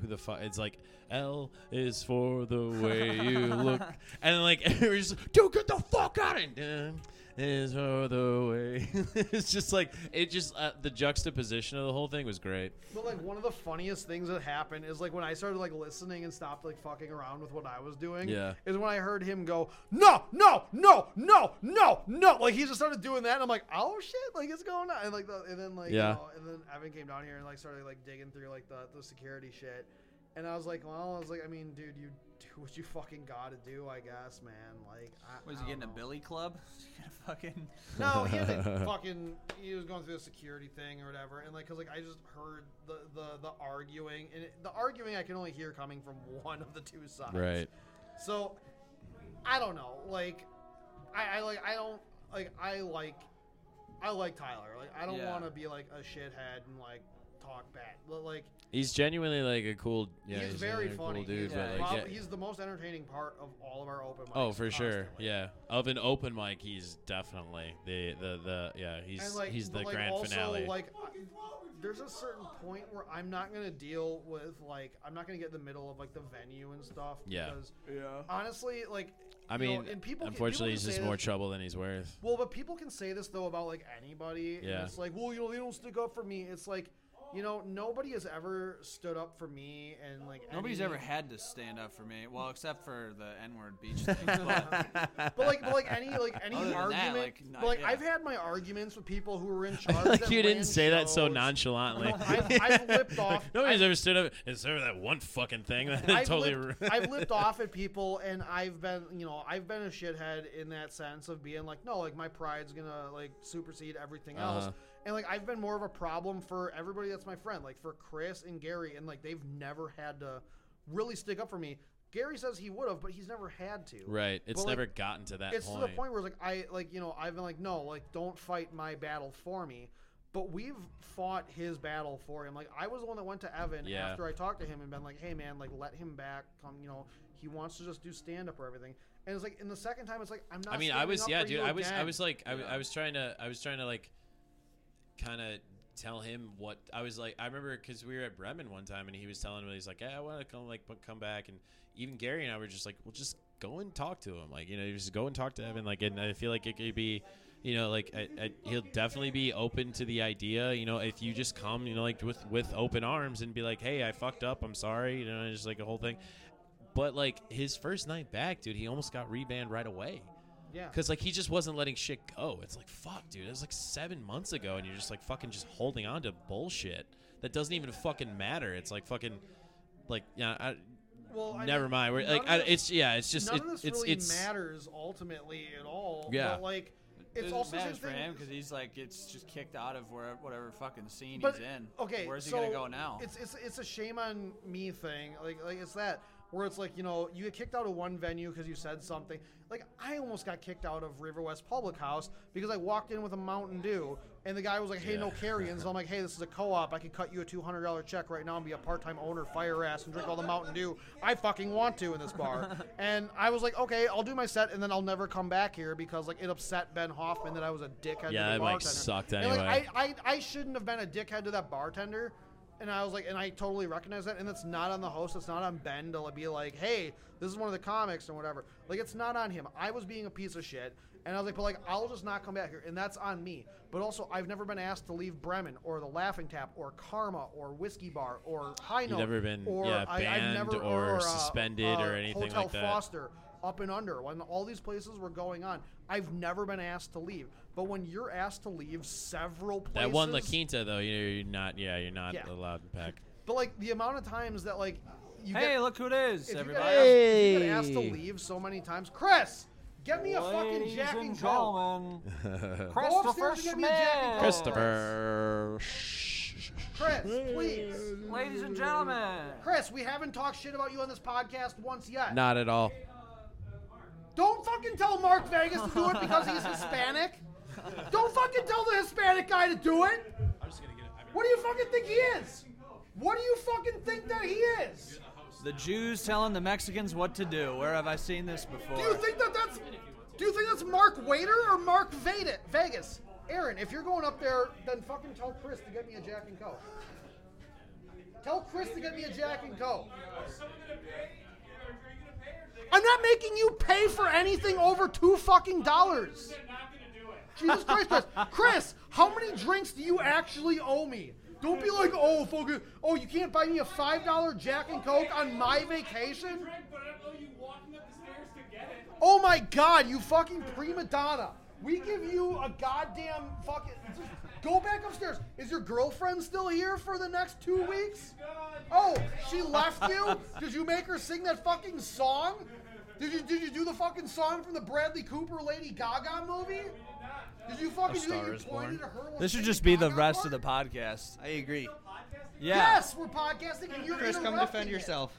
who the fuck it's like L is for the way you look. And like it was just dude get the fuck out of here is for the way it's just like it just uh, the juxtaposition of the whole thing was great But like one of the funniest things that happened is like when I started like listening and stopped like fucking around with what I was doing. Yeah. Is when I heard him go, no, no, no, no, no, no. Like he just started doing that, and I'm like, oh shit, like it's going on. And like the, and then like Yeah. you know, and then Evan came down here and like started like digging through like the the security shit. And I was like, well, I was like, I mean, dude, you do what you fucking gotta do, I guess, man. Like, I, was I he getting a. Billy Club? fucking. No, he had fucking. He was going through a security thing or whatever, and like, cause like I just heard the the the arguing, and it, the arguing I can only hear coming from one of the two sides. right So, I don't know. Like, I, I like I don't like I like I like Tyler. Like, I don't Yeah. want to be like a shithead and like talk bad. But, Like, He's genuinely like a cool. Yeah, he's, very funny. Cool dude, he's, but like, prob- yeah. he's the most entertaining part of all of our open mics. Oh, for sure. constantly. Yeah. Of an open mic, he's definitely the the the yeah. He's like, he's the like, grand also, finale. Like, I- there's a certain point where I'm not gonna deal with like I'm not gonna get in the middle of like the venue and stuff. Yeah. Because Yeah. honestly, like I you know, mean, and people can- unfortunately, people he's just more this- trouble than he's worth. Well, but people can say this though about like anybody. and Yeah. it's like, well, you know, they don't stick up for me. It's like, you know, nobody has ever stood up for me and like Nobody's any- ever had to stand up for me. Well, except for the N-word beach thing. But But like, but like any like any Other than that, argument, like, but like yeah. I've had my arguments with people who were in charge. feel like that you didn't ran say that so shows. nonchalantly. I've, I've lipped off. Nobody's I've- ever stood up Is there that one fucking thing. That I've, totally. lipped, I've lipped off at people, and I've been, you know, I've been a shithead in that sense of being like, no, like my pride's gonna like supersede everything else, Uh-huh. And like I've been more of a problem for everybody that's my friend, like for Chris and Gary, and like they've never had to really stick up for me. Gary says he would have, but he's never had to. Right. It's But, like, never gotten to that it's point. to the point where it's like I like you know I've been like no like don't fight my battle for me, but we've fought his battle for him. Like I was the one that went to Evan Yeah. after I talked to him and been like, hey man, like let him back. Come, you know he wants to just do stand up or everything. And it's like in the second time, it's like I'm not. I mean, I was yeah, dude. I was I was like I. I was trying to I was trying to like kind of tell him what I was like. I remember because we were at Bremen one time and he was telling me he's like, I want to come like come back and even Gary and I were just like, well, just go and talk to him. Like you know, just go and talk to Evan. Like and I feel like it could be. You know, like I, I, he'll definitely be open to the idea. You know, if you just come, you know, like with with open arms and be like, "Hey, I fucked up. I'm sorry." You know, just like a whole thing. But like his first night back, dude, he almost got rebanned right away. Yeah. Cause like he just wasn't letting shit go. It's like fuck, dude. It was like seven months ago, and you're just like fucking just holding on to bullshit that doesn't even fucking matter. It's like fucking, like yeah. I, Well, I never mean, mind. We're, like I, this- it's yeah. It's just none it, of this it's really it's matters ultimately at all. Yeah. But like it's it also the same matters for him because he's like gets just kicked out of where whatever fucking scene But he's in. okay, where's he gonna go now? It's it's it's a shame on me thing. Like like it's that where it's like you know you get kicked out of one venue because you said something. Like I almost got kicked out of Riverwest Public House because I walked in with a Mountain Dew and the guy was like, "Hey, no carry-ins." I'm like, "Hey, this is a co-op. I can cut you a two hundred dollar check right now and be a part-time owner, fire ass, and drink all the Mountain Dew I fucking want to in this bar." and I was like, "Okay, I'll do my set and then I'll never come back here because like it upset Ben Hoffman that I was a dickhead." Yeah, to the it, like, bartender. sucked And, like, anyway. I, I, I shouldn't have been a dickhead to that bartender. And I was like, and I totally recognize that. And it's not on the host. It's not on Ben to be like, hey, this is one of the comics or whatever. Like, it's not on him. I was being a piece of shit. And I was like, but like, I'll just not come back here. And that's on me. But also, I've never been asked to leave Bremen or the Laughing Tap or Karma or Whiskey Bar or High You've never been, or yeah, I, banned never, or uh, suspended or uh, anything Hotel like that. Foster, Up and Under, when all these places were going on. I've never been asked to leave. But when you're asked to leave several places. that one La Quinta though. You know, you're not. Yeah, you're not Yeah. allowed to pack. But like the amount of times that like you hey, get, look who it is, if you, everybody! get asked, if you get asked to leave so many times, Chris, get me a fucking Ladies Jack and and Coke. gentlemen, Christopher upstairs and get me a Jack and Schmidt. Christopher. Chris, please. Ladies and gentlemen, Chris, we haven't talked shit about you on this podcast once yet. Not at all. Don't fucking tell Mark Vegas to do it because he's Hispanic. Don't fucking tell the Hispanic guy to do it. I'm just gonna get it. What do you fucking think he is? What do you fucking think that he is? the Jews telling the Mexicans what to do. Where have I seen this before? Do you think that that's? Do you think that's Mark Waiter or Mark Veda, Vegas? Aaron, if you're going up there, then fucking tell Chris to get me a Jack and Coke. Tell Chris to get me a Jack and Coke. I'm not making you pay for anything over two fucking dollars. Jesus Christ, Chris. Chris, how many drinks do you actually owe me? Don't be like, oh, fucking, oh, you can't buy me a five dollar Jack and Coke on my vacation. Oh my God, you fucking prima donna. We give you a goddamn fucking. Just go back upstairs. Is your girlfriend still here for the next two weeks? Oh, she left you? Did you make her sing that fucking song? Did you did you do the fucking song from the Bradley Cooper Lady Gaga movie? Did you fucking do it? You pointed at her. This should just be the Gaga rest part? of the podcast. I agree. Yeah. Yes, we're podcasting and you're Chris, come defend it. yourself.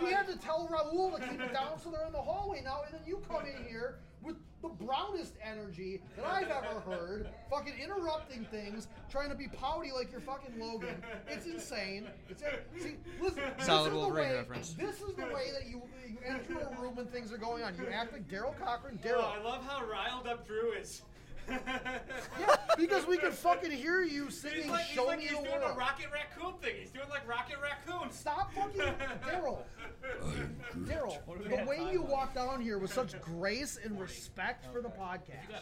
We had to tell Raul to keep it down so they're in the hallway now, and then you come in here with the brownest energy that I've ever heard, fucking interrupting things, trying to be pouty like you're fucking Logan. It's insane. It's see, listen. this Solid is the Wolverine way, reference. This is the way that you you enter a room when things are going on. You act like Darrell Cochran. Darrell. I love how riled up Drew is. Yeah, because we can fucking hear you singing He's like, he's "Show like Me he's the doing World." a Rocket Raccoon thing. He's doing like Rocket Raccoon. Stop fucking Darrell. Darrell, the way you walked down here with such grace and respect for the podcast. Yeah,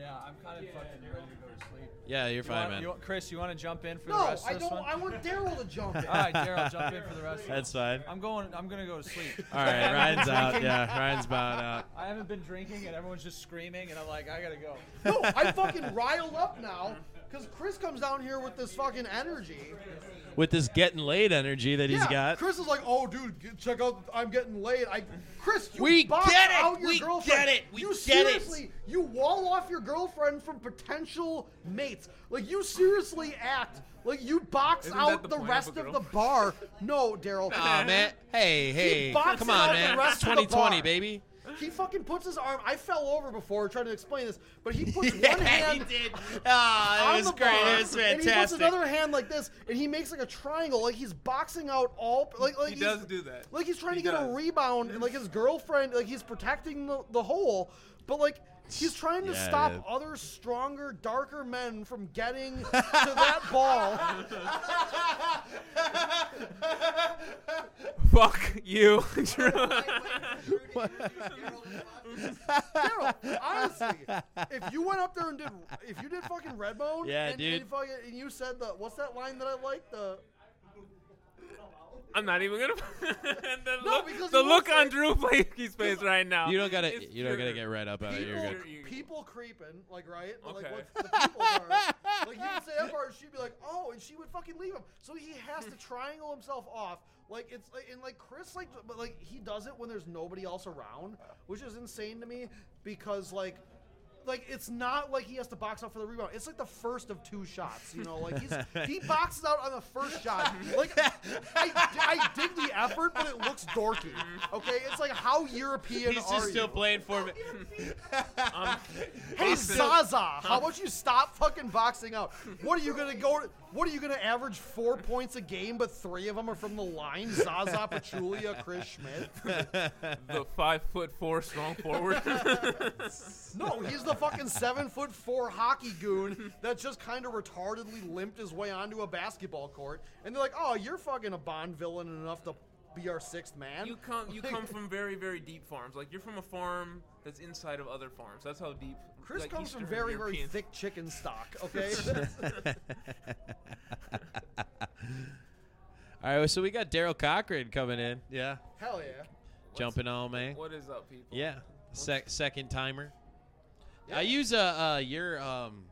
I'm kind of fucking ready to go to sleep. Yeah, you're You fine, want- man. you Chris, you want to jump in for No, the rest I of this don't. one? I want Darrell to jump in. All right, Darrell, jump in for the rest. of That's it. fine. I'm going. I'm gonna go to sleep. All right, Ryan's out. Yeah, Ryan's bowing out. I haven't been drinking, and everyone's just screaming, and I'm like, I gotta go. No, I'm fucking riled up now because Chris comes down here with this fucking energy. With this getting laid energy that he's yeah, got. Chris is like, "Oh, dude, check out. I'm getting laid." I, Chris, you We box get it! out your We girlfriend. get it! We you get it! seriously, you wall off your girlfriend from potential mates. Like you seriously act like you box Isn't out the the, point of rest of, the bar. No, Darrell. Aw, man. Hey, hey. boxes Come on, out the man. rest It's of the 2020, bar. baby. He fucking puts his arm. I fell over before trying to explain this, but he puts one hand did. Oh, on it was the great. bar, It was and he puts another hand like this, and he makes like a triangle, like he's boxing out all. Like, like He he's- does do that. Like he's trying He to get a rebound, and like his girlfriend, like he's protecting the, the hole, but like he's trying to Yeah, stop dude. other stronger, darker men from getting to that ball. Fuck you. Darrell, honestly, if you went up there and did, if you did fucking Redbone, Yeah, and, dude. and, fucking, and you said the, what's that line that I like? The I'm not even gonna. the No, look, because the look looks on Drew Flagge's face right now. You don't gotta. is You don't gotta pure. get right up out of it. You're people, good. You- people creeping, like right, like Okay. what's the people part? like you would say that part, she'd be like, oh, and she would fucking leave him. So he has to triangle himself off. Like it's like and like Chris, like but like he does it when there's nobody else around, which is insane to me because like. Like it's not like he has to box out for the rebound. It's like the first of two shots, you know. Like he's he boxes out on the first shot. Like I, I dig the effort, but it looks dorky. Okay, it's like how European He's are just still playing for me. Um, Hey Zaza, how about you stop fucking boxing out? What are you gonna go? What are you gonna average four points a game, but three of them are from the line? Zaza Pachulia, Chris Schmidt. the five foot four strong forward. No, he's the fucking seven foot four hockey goon that just kind of retardedly limped his way onto a basketball court. And they're like, "Oh, you're fucking a Bond villain enough to be our sixth man." you come you come from very very deep farms. Like you're from a farm that's inside of other farms. That's how deep. Chris like, comes from Eastern very, very European- thick chicken stock. Okay. All right, so we got Darrell Cochran coming in. Yeah, Hell yeah. jumping on man. What is up, people? Yeah, sec- second timer. Yeah. I use uh, uh your um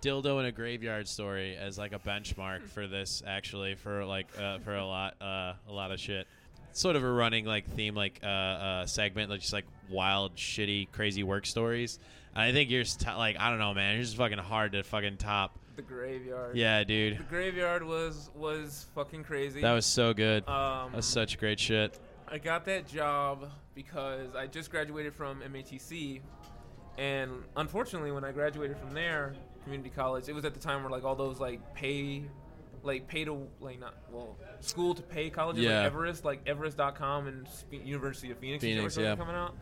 dildo in a graveyard story as like a benchmark for this actually for like uh, for a lot uh, a lot of shit. Sort of a running like theme like uh, uh segment like just like wild shitty crazy work stories. I think yours t- like I don't know man, you're just fucking hard to fucking top. The graveyard. Yeah, dude. The graveyard was was fucking crazy. That was so good. Um, That's such great shit. I got that job because I just graduated from MATC, and unfortunately, when I graduated from there, community college, it was at the time where like all those like pay, like pay to like not well school to pay colleges Yeah. like Everest, like Everest.com and University of Phoenix, Phoenix, yeah. coming out.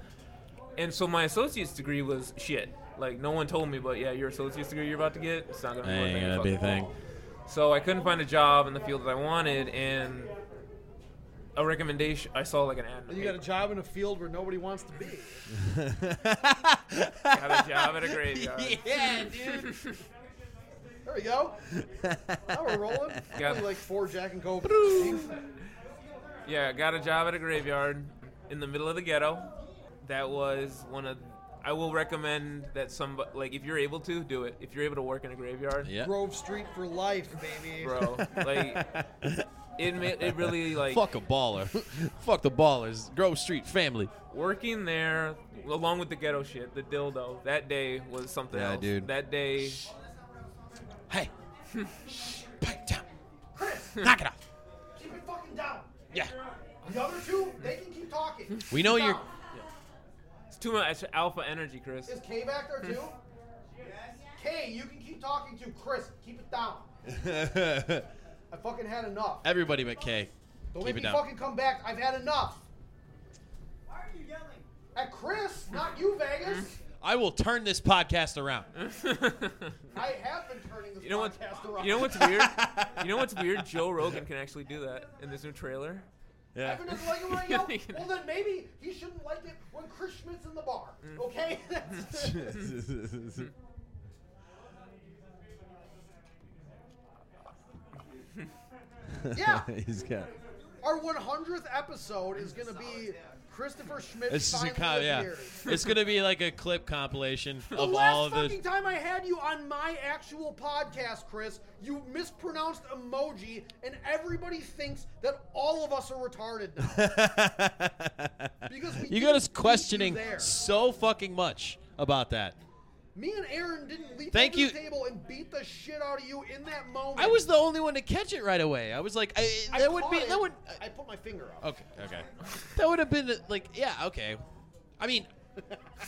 And so my associate's degree was shit. Like no one told me, but yeah, your associate's degree you're about to get, it's not gonna be, Ain't gonna be a fucking thing. thing. So I couldn't find a job in the field that I wanted, and a recommendation. I saw like an ad. in the And you got a job in a field where nobody wants to be. Got a job at a graveyard. yeah, dude. There we go. Now we're rolling. Yeah. Only like four Jack and Coke. Yeah, got a job at a graveyard in the middle of the ghetto. That was one of. I will recommend that some like if you're able to do it. If you're able to work in a graveyard, Yeah. Grove Street for life, baby. bro, like it ma- it really like Fuck a baller. Fuck the ballers. Grove Street family. working there along with the ghetto shit, the dildo. That day was something Yeah, else. dude. That day, Hey. Pipe it down. Knock it off. Keep it fucking down. Yeah. The other two, they can keep talking. We know Keep you're. Down. it's too much alpha energy, Chris. Is K back there too? yes. K, you can keep talking to Chris. Keep it down. I fucking had enough. Everybody but K. Don't Keep make it me down. fucking come back. I've had enough. Why are you yelling? At Chris, not you, Vegas. Mm-hmm. I will turn this podcast around. I have been turning this You know what? podcast around. You know what's weird? You know what's weird? Joe Rogan can actually do that in this new trailer. Yeah. Evan doesn't like it right now. well, then maybe he shouldn't like it when Chris Schmidt's in the bar. Okay. yeah. He's got. Our 100th episode is going to be Christopher Schmidt. It's just a com- yeah. appeared. It's gonna be like a clip compilation The of last all of fucking the. time I had you on my actual podcast, Chris, you mispronounced emoji, and everybody thinks that all of us are retarded now. Because we you got us you questioning so fucking much about that. Me and Aaron didn't leap Thank you- the table and beat the shit out of you in that moment. I was the only one to catch it right away. I was like, I, I that would caught be it, that would. I put my finger up. Okay, okay. That would have been like, yeah, okay. I mean,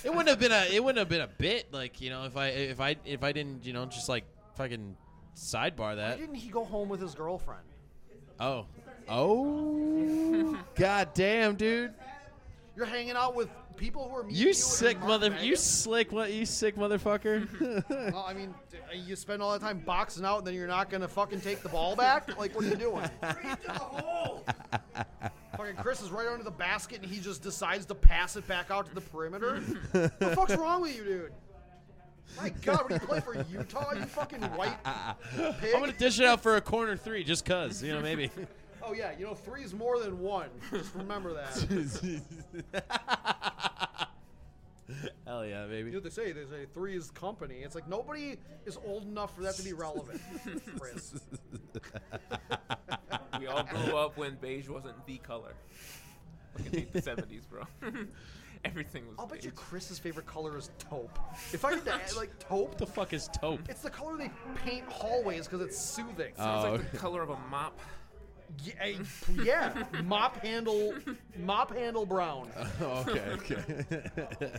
it wouldn't have been a it wouldn't have been a bit like you know if I if I if I didn't you know just like fucking sidebar that. Why that. didn't he go home with his girlfriend? Oh, oh, god damn, dude. You're hanging out with people who are meeting You sick Mark mother, you slick what you sick motherfucker. Well, I mean, you spend all that time boxing out, and then you're not gonna fucking take the ball back. Like, what are you doing? fucking Chris is right under the basket, and he just decides to pass it back out to the perimeter. what the fuck's wrong with you, dude? My God, what do you play for Utah? You fucking white pig. I'm gonna dish it out for a corner three just cause you know maybe. Oh yeah, you know three is more than one. Just remember that. Hell yeah, You know baby. what they say? They say three is company. It's like nobody is old enough for that to be relevant. We all grew up when beige wasn't the color. Like in the 70s, bro. Everything was I'll bet beige. you Chris's favorite color is taupe. If I had to add, like taupe, What the fuck is taupe? it's the color they paint hallways because it's soothing. Sounds Oh, like the color of a mop. Yeah, yeah, mop handle, mop handle brown. Oh, okay, okay.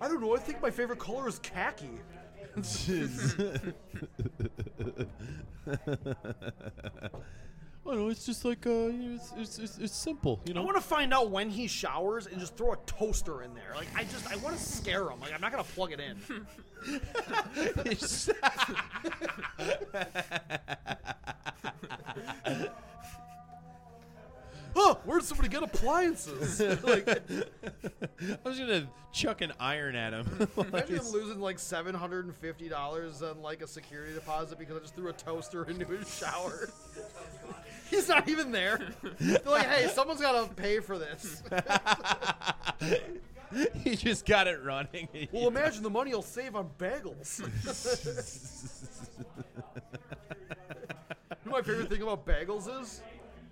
I don't know. I think my favorite color is khaki. Oh no, it's just like uh, it's, it's, it's, it's simple, you know. I want to find out when he showers and just throw a toaster in there. Like I just, I want to scare him. Like I'm not gonna plug it in. oh, where'd somebody get appliances? like, I was gonna chuck an iron at him. imagine him losing like seven hundred and fifty dollars on like a security deposit because I just threw a toaster into his shower. He's not even there. They're like, hey, someone's gotta pay for this. he just got it running. well, imagine the money he'll save on bagels. you know my favorite thing about bagels is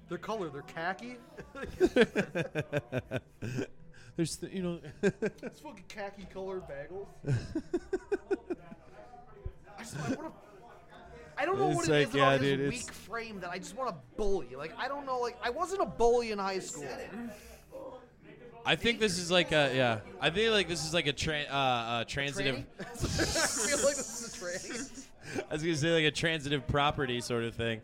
their color. They're khaki. There's, the, you know, It's fucking khaki colored bagels. I just I want to. I don't know It's what it like, is yeah, about his dude, weak it's- frame that I just want to bully. Like I don't know. Like I wasn't a bully in high school. I think this is like a yeah. I think like this is like a tra- uh, uh, transitive. Tranny? I feel like this is a tranny. I was gonna say like a transitive property sort of thing.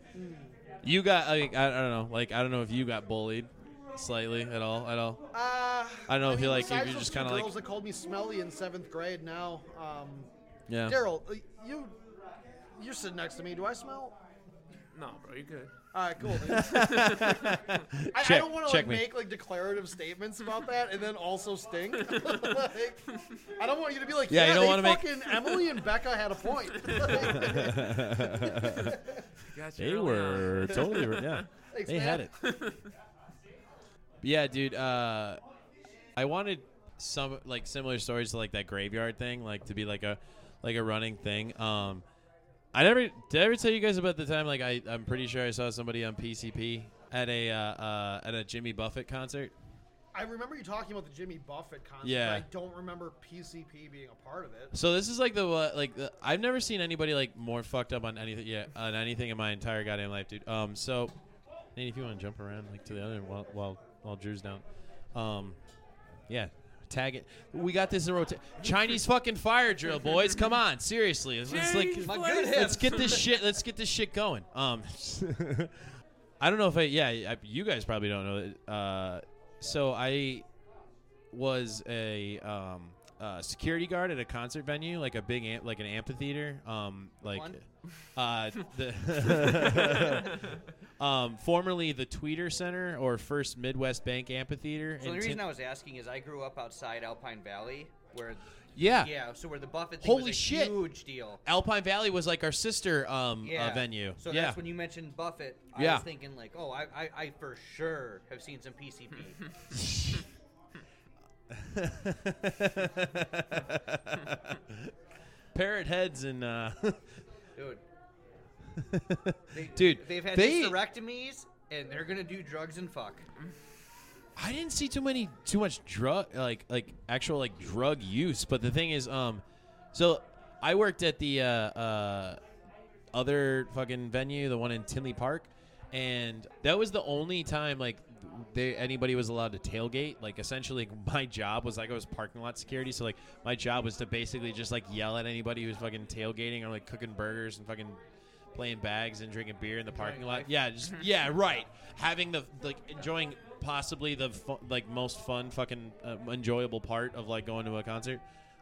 You got like I, I don't know like I don't know if you got bullied slightly at all at all. Uh, I don't know if mean, you like if you're just kind of like girls that called me smelly in seventh grade. Now, um, yeah. Darrell, uh, you you're sitting next to me. Do I smell? No, bro, you're good. All right, cool. dude. I, I Check- don't want to check like me. make like declarative statements about that and then also stink. like, I don't want you to be like, Yeah, yeah, you don't they wanna make- fucking Emily and Becca had a point. Got you They early on. were totally re- yeah. Thanks, they had man. it. yeah, dude. Uh, I wanted some like similar stories to like that graveyard thing, like to be like a like a running thing. Um, I never did I ever tell you guys about the time like I I'm pretty sure I saw somebody on PCP at a uh, uh, at a Jimmy Buffett concert. I remember you talking about the Jimmy Buffett concert. Yeah. but I don't remember PCP being a part of it. So this is like the uh, like the, I've never seen anybody like more fucked up on anything yeah on anything in my entire goddamn life, dude. Um, so Nate, if you want to jump around like to the other while while while Drew's down, um, yeah, tag it. We got this in rotation. Chinese fucking fire drill, boys. Come on, seriously. Let's, let's, like Change My places. good let's get this shit. Let's get this shit going. Um, I don't know if I. Yeah, I, you guys probably don't know. it. Uh, so I was a um, uh, security guard at a concert venue, like a big amp, like an amphitheater. Um, like One? uh, the um, formerly the Tweeter Center or First Midwest Bank Amphitheater. So the reason I was asking is I grew up outside Alpine Valley, where Yeah. Yeah, so where the Buffett thing Holy was a shit. huge deal. Alpine Valley was like our sister um Yeah. uh, venue. So yeah. that's when you mentioned Buffett. I Yeah. was thinking like, oh, I, I, I for sure have seen some PCP. Parrot heads and uh Dude. They, Dude, they've had they- hysterectomies and they're gonna do drugs and fuck. I didn't see too many too much drug like like actual like drug use, but the thing is um so I worked at the uh uh other fucking venue, the one in Tinley Park, and that was the only time like they anybody was allowed to tailgate. Like essentially my job was like I was parking lot security, so like my job was to basically just like yell at anybody who's fucking tailgating or like cooking burgers and fucking playing bags and drinking beer in the parking lot. Yeah, just yeah, right. Having the like enjoying possibly the fu- like most fun fucking uh, enjoyable part of like going to a concert.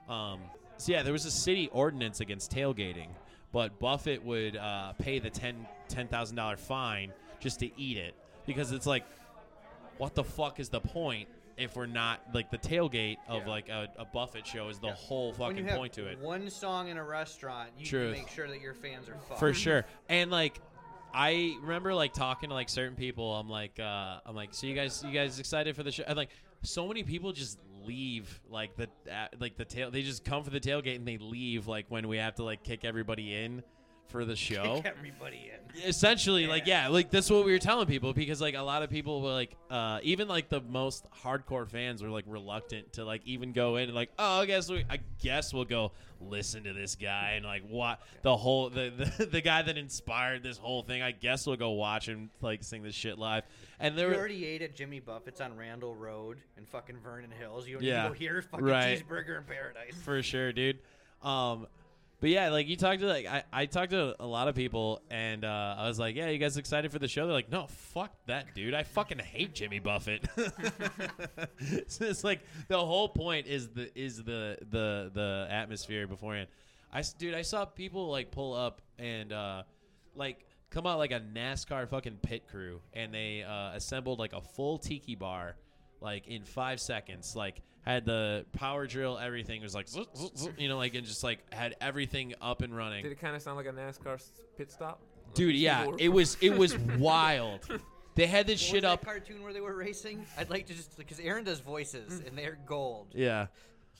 Um, so yeah, there was a city ordinance against tailgating, but Buffett would uh, pay the ten ten thousand dollar fine just to eat it because it's like, what the fuck is the point if we're not like the tailgate of Yeah. like a, a Buffett show is the whole when you fucking have point to it. one song in a restaurant, you Truth. can make sure that your fans are fucked. for sure. And like, I remember like talking to like certain people. I'm like, uh, I'm like, so you guys, you guys excited for the show? And like, so many people just leave like the uh, like the tail. They just come for the tailgate and they leave like when we have to like kick everybody in for the show. Kick everybody in. Essentially, like yeah, like that's what we were telling people because like a lot of people were like, uh, even like the most hardcore fans were like reluctant to like even go in and like, oh, I guess we, I guess we'll go listen to this guy and like what the whole the, the the guy that inspired this whole thing. I guess we'll go watch him like sing this shit live. And there You were already ate at Jimmy Buffett's on Randall Road in fucking Vernon Hills. You don't Yeah. need to go here. Fucking Right. cheeseburger in paradise. for sure, dude. Um, but yeah, like you talked to like I, I talked to a lot of people, and uh, I was like, "Yeah, you guys excited for the show?" They're like, "No, fuck that, dude. I fucking hate Jimmy Buffett." so it's like the whole point is the is the the the atmosphere beforehand. I dude, I saw people like pull up and uh, like come out like a NASCAR fucking pit crew, and they uh, assembled like a full tiki bar like in five seconds. Like had the power drill, everything was like, zzz, zzz, zzz, you know, like and just like had everything up and running. Did it kind of sound like a NASCAR pit stop? Dude, yeah, it was it was wild. They had this What shit was up. that cartoon where they were racing? I'd like to just because Aaron does voices and they're gold, Yeah.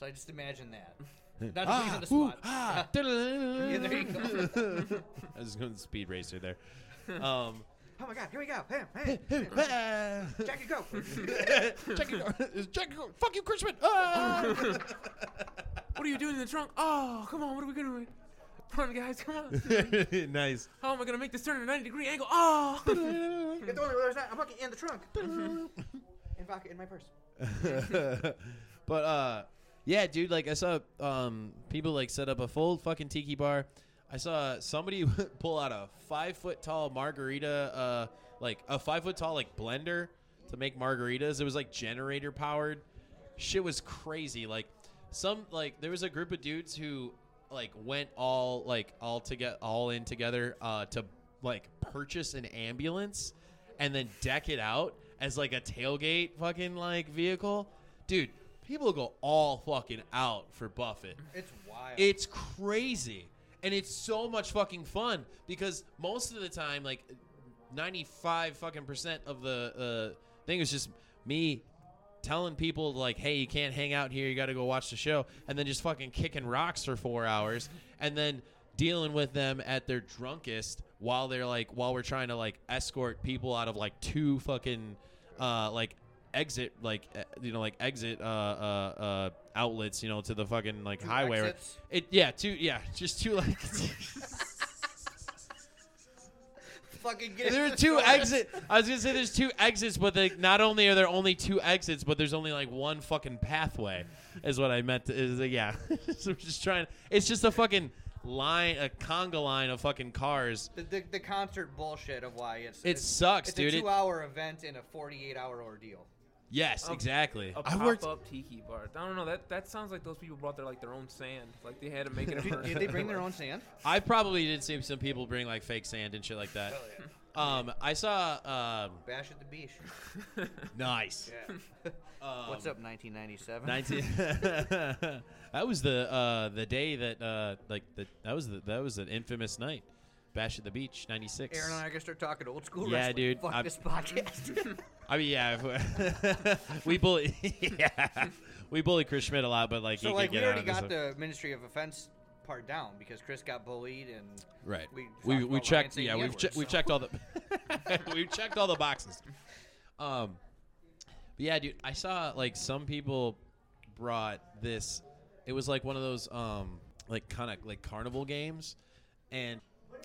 so I just imagine that. Not to put you on the ooh, spot. ah, Yeah, there you go. I was going speed racer there. Um, Oh my God! Here we go. Hey, hey, Jackie, go. Jackie, go. Jackie, go. fuck you, Chrisman. Ah! What are you doing in the trunk? Oh, come on. What are we gonna do? Run, guys. Come on. nice. How am I gonna make this turn at a 90 degree angle? Oh. Get the only way there's not. I'm fucking in the trunk. and vodka in my purse. but uh yeah dude like i saw um people like set up a full fucking tiki bar i saw somebody pull out a five foot tall margarita uh like a five foot tall like blender to make margaritas. It was like generator powered. Shit was crazy. Like some like there was a group of dudes who like went all like all together all in together uh to like purchase an ambulance and then deck it out as like a tailgate fucking like vehicle. Dude people go all fucking out for buffett. It's wild. it's crazy. And it's so much fucking fun because most of the time, like 95 fucking percent of the uh, thing is just me telling people, like, hey, you can't hang out here. You got to go watch the show. And then just fucking kicking rocks for four hours. And then dealing with them at their drunkest while they're like, while we're trying to like escort people out of like two fucking, uh, like, exit like you know like exit uh uh uh outlets you know to the fucking like Two highway or- exits? it yeah two yeah just two like fucking get there are two exits. i was gonna say there's two exits but they, not only are there only two exits but there's only like one fucking pathway is what i meant to, is like, yeah so we're just trying it's just a fucking line a conga line of fucking cars The, the, the concert bullshit of why it's It sucks, it's dude. a It- two-hour event in a 48-hour ordeal. Yes A- exactly A i worked pop-up tiki bar. I don't know. That that sounds like those people brought their like their own sand. Like they had to make it. a Did, did they bring their own sand? i probably did see some people bring like fake sand and shit like that Um, I saw. Um, Bash at the beach. nice. Yeah. Um, What's up, 1997? 19 that was the uh, the day that uh, like the, that was the that was an infamous night. Bash at the beach, '96. Aaron and I can start talking old school Yeah, wrestling. dude, Fuck I'm- this podcast. I mean, yeah, we, bully, yeah, we bully Chris Schmidt a lot, but like he so like we already got the Ministry of Offense part down because Chris got bullied and right. we We we checked. Yeah, we've che- N-word, we've checked all the we've checked all the boxes. Um, but yeah, dude, I saw like some people brought this. It was like one of those um like kind of like carnival games, and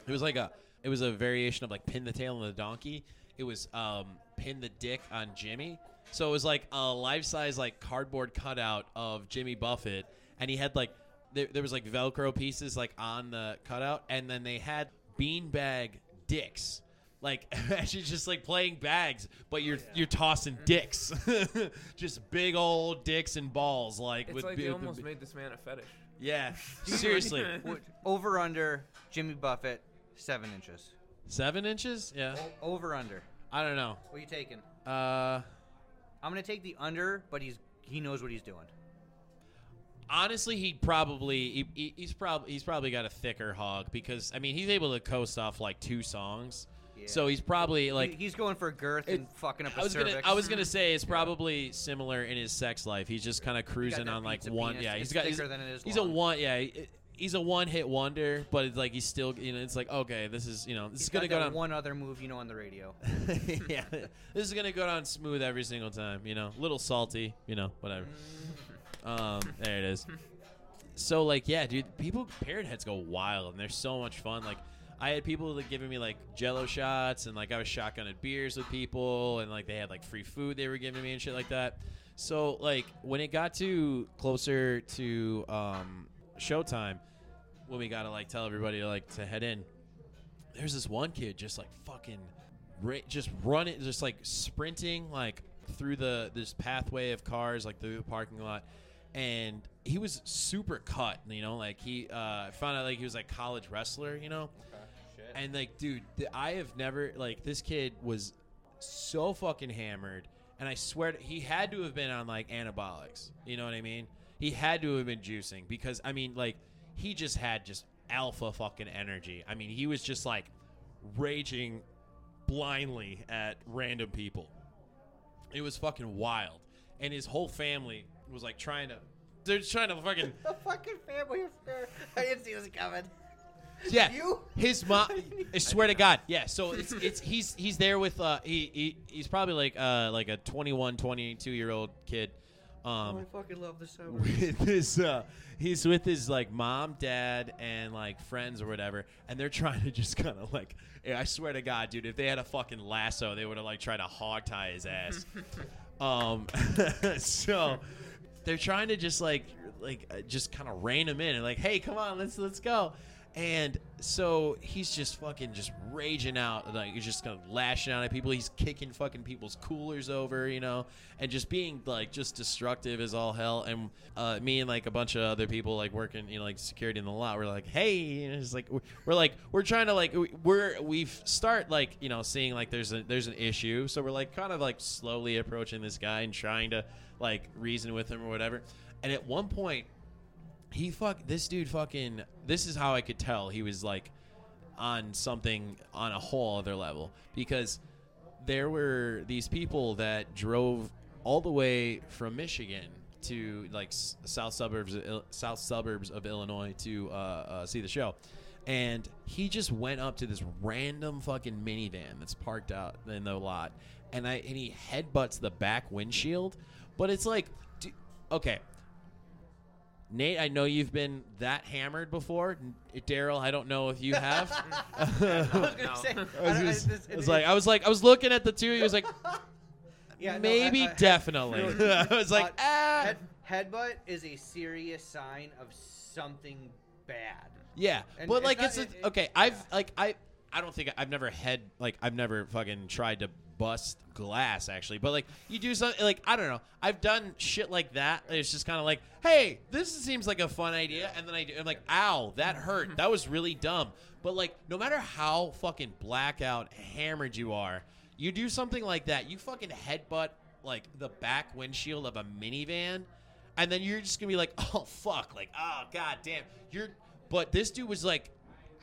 it was like a it was a variation of like pin the tail on the donkey. It was um pin the dick on Jimmy. So it was like a life size like cardboard cutout of Jimmy Buffett, and he had like there, there was like Velcro pieces like on the cutout, and then they had beanbag dicks. Like actually just like playing bags, but you're you're tossing dicks, just big old dicks and balls. Like It's with like bi- they with almost bi- made this man a fetish. yeah, seriously, over under Jimmy Buffett seven inches. seven inches. Yeah, over under. I don't know. What are you taking? Uh, I'm gonna take the under, but he's he knows what he's doing. honestly, he'd probably he, he- he's probably he's probably got a thicker hog because I mean he's able to coast off like two songs, Yeah. so he's probably like he's going for girth It- and fucking up I a was gonna. I was gonna say it's probably similar in his sex life. He's just kind of cruising on like one. penis. Yeah, he's It's got he's, thicker than it is he's long. a one. Yeah, he- he's a one hit wonder, but it's like he's still you know it's like okay this is you know this He's is gonna got go that down. one other move you know on the radio. yeah, this is gonna go down smooth every single time. You know, little salty. You know, whatever. Um, there it is. So like, yeah, dude, people parrot heads go wild, and they're so much fun. Like, I had people like giving me like Jello shots, and like I was shotgunning beers with people, and like they had like free food they were giving me and shit like that. So like when it got to closer to um, showtime, when we gotta like tell everybody like to head in, there's this one kid just like fucking ra- just running just like sprinting like through the this pathway of cars like through the parking lot. And he was super cut you know like he uh I found out like he was like college wrestler you know? And like dude th- i have never like this kid was so fucking hammered. And i swear to, he had to have been on like anabolics you know what i mean he had to have been juicing because i mean like he just had just alpha fucking energy i mean he was just like raging blindly at random people it was fucking wild and his whole family was like trying to they're just trying to fucking The fucking family affair. I didn't see this coming. yeah You? his mom i swear to god yeah so it's it's he's he's there with uh he, he he's probably like uh like a 21 22 year old kid um I fucking love this summer. with his uh he's with his like mom dad and like friends or whatever and they're trying to just kind of like i swear to god dude if they had a fucking lasso they would have like tried to hog tie his ass um so they're trying to just like like uh, just kind of rein him in and like hey come on let's let's go and so he's just fucking just raging out like he's just kind of lashing out at people. He's kicking fucking people's coolers over you know and just being like just destructive as all hell. And uh, me and like a bunch of other people like working you know like security in the lot we're like hey know, it's like we're, like we're trying to like we- we're we start like you know seeing like there's a there's an issue. So we're like kind of like slowly approaching this guy and trying to like reason with him or whatever. And at one point he fuck this dude fucking this is how I could tell he was like on something on a whole other level. Because there were these people that drove all the way from Michigan to like south suburbs south suburbs of Illinois to uh, uh, see the show. And he just went up to this random fucking minivan that's parked out in the lot. And I and he headbutts the back windshield. But it's like okay Nate, I know you've been that hammered before. Darrell, I don't know if you have. I was gonna No. say. I was, I don't- just- this- I was it- like, I was like, I was looking at the two. He was like, yeah, no, maybe, I- I- definitely. I was like, Uh, ah, head, headbutt is a serious sign of something bad. yeah. and But it's like, not- it's, a, it- it- okay. I've yeah. like I, I don't think I've never had like I've never fucking tried to bust glass actually, but like you do something like I don't know. I've done shit like that. It's just kind of like, hey, this seems like a fun idea, and then I do, I'm like, ow, that hurt. That was really dumb. But like, no matter how fucking blackout hammered you are, you do something like that, you fucking headbutt like the back windshield of a minivan, and then you're just gonna be like, oh fuck, like oh god damn, you're. But this dude was like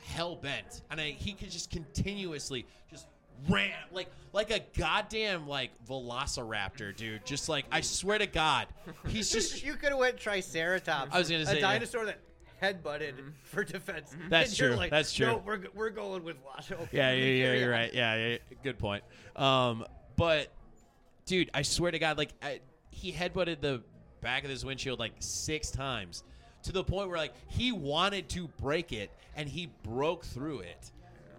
hell bent, and I, he could just continuously just ran like like a goddamn like velociraptor, dude. Just like I swear to God, he's just you could have went Triceratops. I was gonna say, a yeah. dinosaur that headbutted for defense. That's And true, like, that's true. No, we're, we're going with Washoe. Yeah, yeah, yeah, you're right. Yeah, yeah, good point. Um, but dude, I swear to God, like I, he headbutted the back of his windshield like six times, to the point where like he wanted to break it and he broke through it,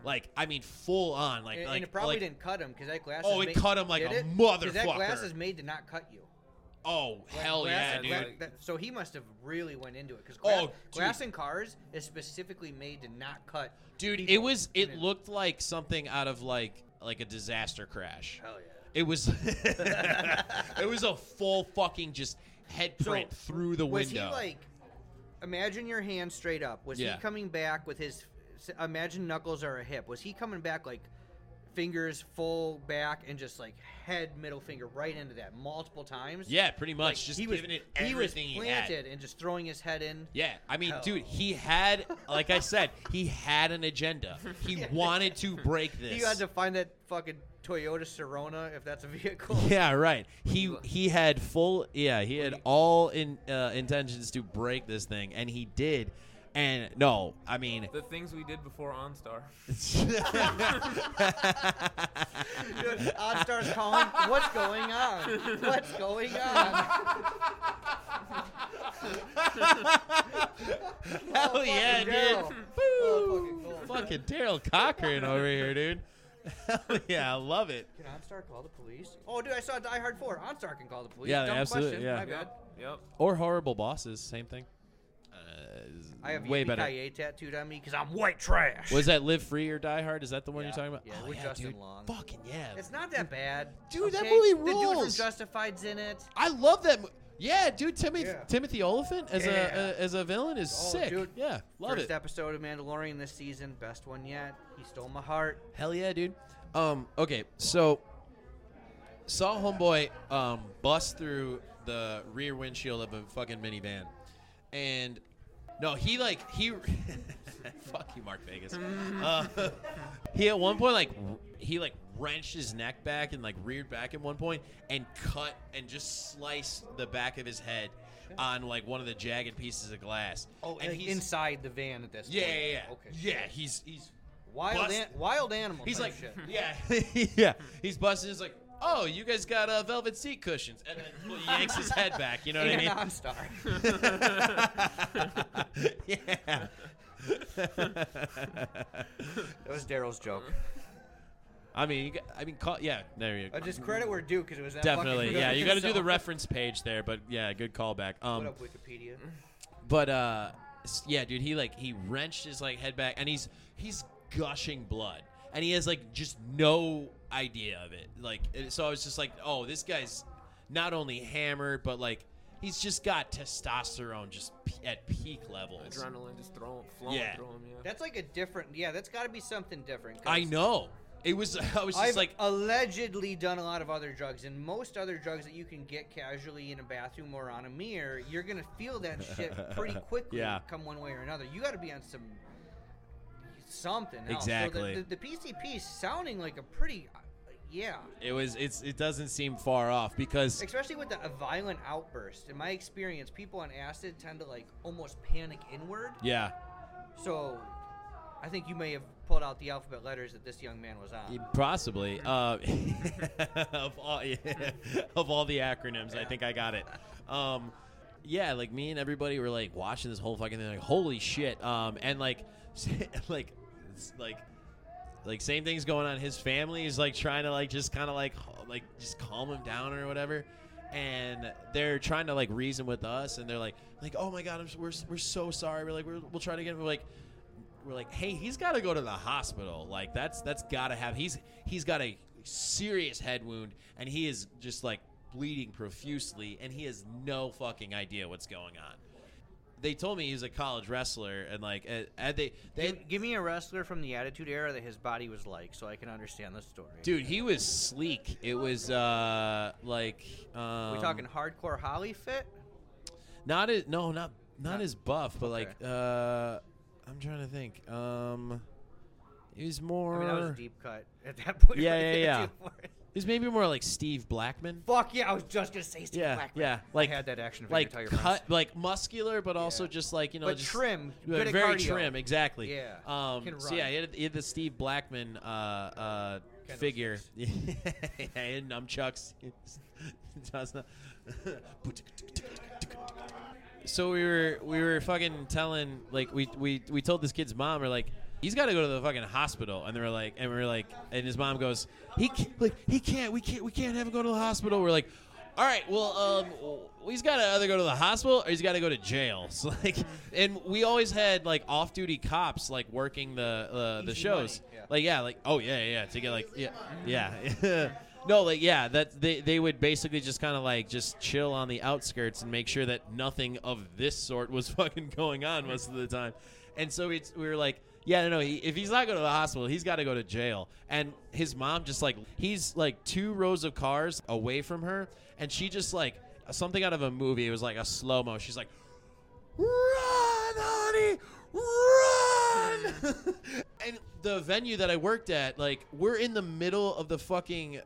like I mean full on, like And, like and it probably like, didn't cut him because that glass. Oh, it made, cut him like a it? 'Cause That motherfucker. glass is made to not cut you. Oh Gla- hell glass- yeah, dude. that- so he must have really went into it because Oh, glass, dude. glass in cars is specifically made to not cut. Dude, it was it looked like something out of like like a disaster crash. Hell yeah. It was it was a full fucking just head So, through the was window. he like? Imagine your hand straight up. Was Yeah. he coming back with his? Imagine knuckles are a hip. Was he coming back like fingers full back and just like head middle finger right into that multiple times? yeah, pretty much Like, just he was giving it he was everything he, had. planted and just throwing his head in. Yeah, I mean, Hell. dude, he had like I said, he had an agenda. He wanted to break this. You had to find that fucking Toyota Serona if that's a vehicle. Yeah, right. He he had full yeah, he had all in uh, intentions to break this thing and he did. And no, I mean The things we did before OnStar. Dude, OnStar's calling. What's going on? What's going on? Hell yeah, dude. Darrell. Oh, fucking gold. Fucking Darrell Cochran over here, dude. Hell yeah, I love it. Can OnStar call the police? Oh, dude, I saw Die Hard 4. OnStar can call the police. Yeah, Dumb absolutely, question. yeah. My bad. Yep. Or horrible bosses, same thing. Uh, I have way Yippee better. Ki tattooed on me because I'm white trash. Was that Live Free or Die Hard? Is that the one Yeah. you're talking about? Yeah, oh, with yeah, Justin dude. Long. Fucking yeah. It's not that bad. Dude, that okay? movie The dude from rules. Justified's in it. I love that. Mo- yeah, dude. Timothy Yeah. Timothy Olyphant as Yeah. a uh, as a villain is Oh, sick. dude. Yeah, love First it. episode of Mandalorian this season, best one yet. He stole my heart. Hell yeah, dude. Um, okay, so saw homeboy um bust through the rear windshield of a fucking minivan, and no, he like he. fuck you, Mark Vegas. uh, he at one point like he like wrenched his neck back and like reared back at one point and cut and just sliced the back of his head on like one of the jagged pieces of glass. Oh, and he's inside the van at this yeah, point. yeah, yeah. Okay. Yeah, he's he's Wild, Bust- an- wild animal. He's type like, shit. yeah, yeah. He's busting. He's like, oh, you guys got uh, velvet seat cushions, and then he yanks his head back. You know what I mean? OnStar. yeah. That was Darrell's joke. I mean, you got, I mean, call, yeah. There you go. Uh, just credit where due because it was that Definitely, fucking yeah. You got to do the reference page there, but yeah, good callback. What Um, up, Wikipedia? but uh, yeah, dude, he like he wrenched his like head back, and he's he's gushing blood, and he has like just no idea of it. Like, so I was just like, oh, this guy's not only hammered, but like he's just got testosterone just p- at peak levels. Adrenaline just throwing, flowing Yeah. through him. Yeah. That's like a different. Yeah, that's got to be something different. I know. It was. I was just I've like, allegedly done a lot of other drugs, and most other drugs that you can get casually in a bathroom or on a mirror, you're gonna feel that shit pretty quickly. Yeah. Come one way or another. You got to be on some something. Else. Exactly. So the, the, the PCP is sounding like a pretty. uh, Yeah. it was. It's. It doesn't seem far off because Especially with the, a violent outburst. In my experience, people on acid tend to like almost panic inward. yeah, So, I think you may have pulled out the alphabet letters that this young man was on. possibly. Uh, of all of all the acronyms, I think I got it. Um, yeah, like me and everybody were like watching this whole fucking thing, like holy shit. Um, and like, like, like. Like same things going on. His family is like trying to like just kind of like like just calm him down or whatever, and they're trying to like reason with us, and they're like like oh my god, I'm, we're we're so sorry. We're like we're, we'll try to get. We're like we're like, hey, he's got to go to the hospital. Like that's that's got to have. He's he's got a serious head wound, and he is just like bleeding profusely, and he has no fucking idea what's going on. They told me he's a college wrestler, and like, uh, and they they Give, give me a wrestler from the Attitude Era that his body was like, so I can understand the story. dude, he was sleek. It was uh like um, we talking hardcore Holly fit? Not as no, not not Not- as buff, but like uh, I'm trying to think. Um, he was more. I mean, that was a deep cut at that point. Yeah, right yeah, yeah. it. He's maybe more like Steve Blackman. Fuck yeah! I was just gonna say Steve Yeah, Blackman. yeah, like I had that action figure. like cut, friends. like muscular, but also Yeah. just like you know, But just trim, at very cardio. trim, exactly. Yeah, Um. So yeah, he had, he had the Steve Blackman uh uh figure. yeah, and nunchucks. Just not- so we were we were fucking telling like we we we told this kid's mom we're like he's got to go to the fucking hospital. And they were like and we are like and his mom goes he can't, like he can't we can't we can't have him go to the hospital. We're like all right well um he's got to either go to the hospital or he's got to go to jail. So like and we always had like off-duty cops like working the uh, the Easy shows. money, yeah. like yeah like oh yeah yeah to get like yeah yeah no like yeah that they, they would basically just kind of like just chill on the outskirts and make sure that nothing of this sort was fucking going on most of the time. And so it's we were like yeah no no he, if he's not going to the hospital he's got to go to jail. And his mom just like he's like two rows of cars away from her and she just like something out of a movie it was like a slow mo she's like run honey run! And the venue that i worked at like we're in the middle of the fucking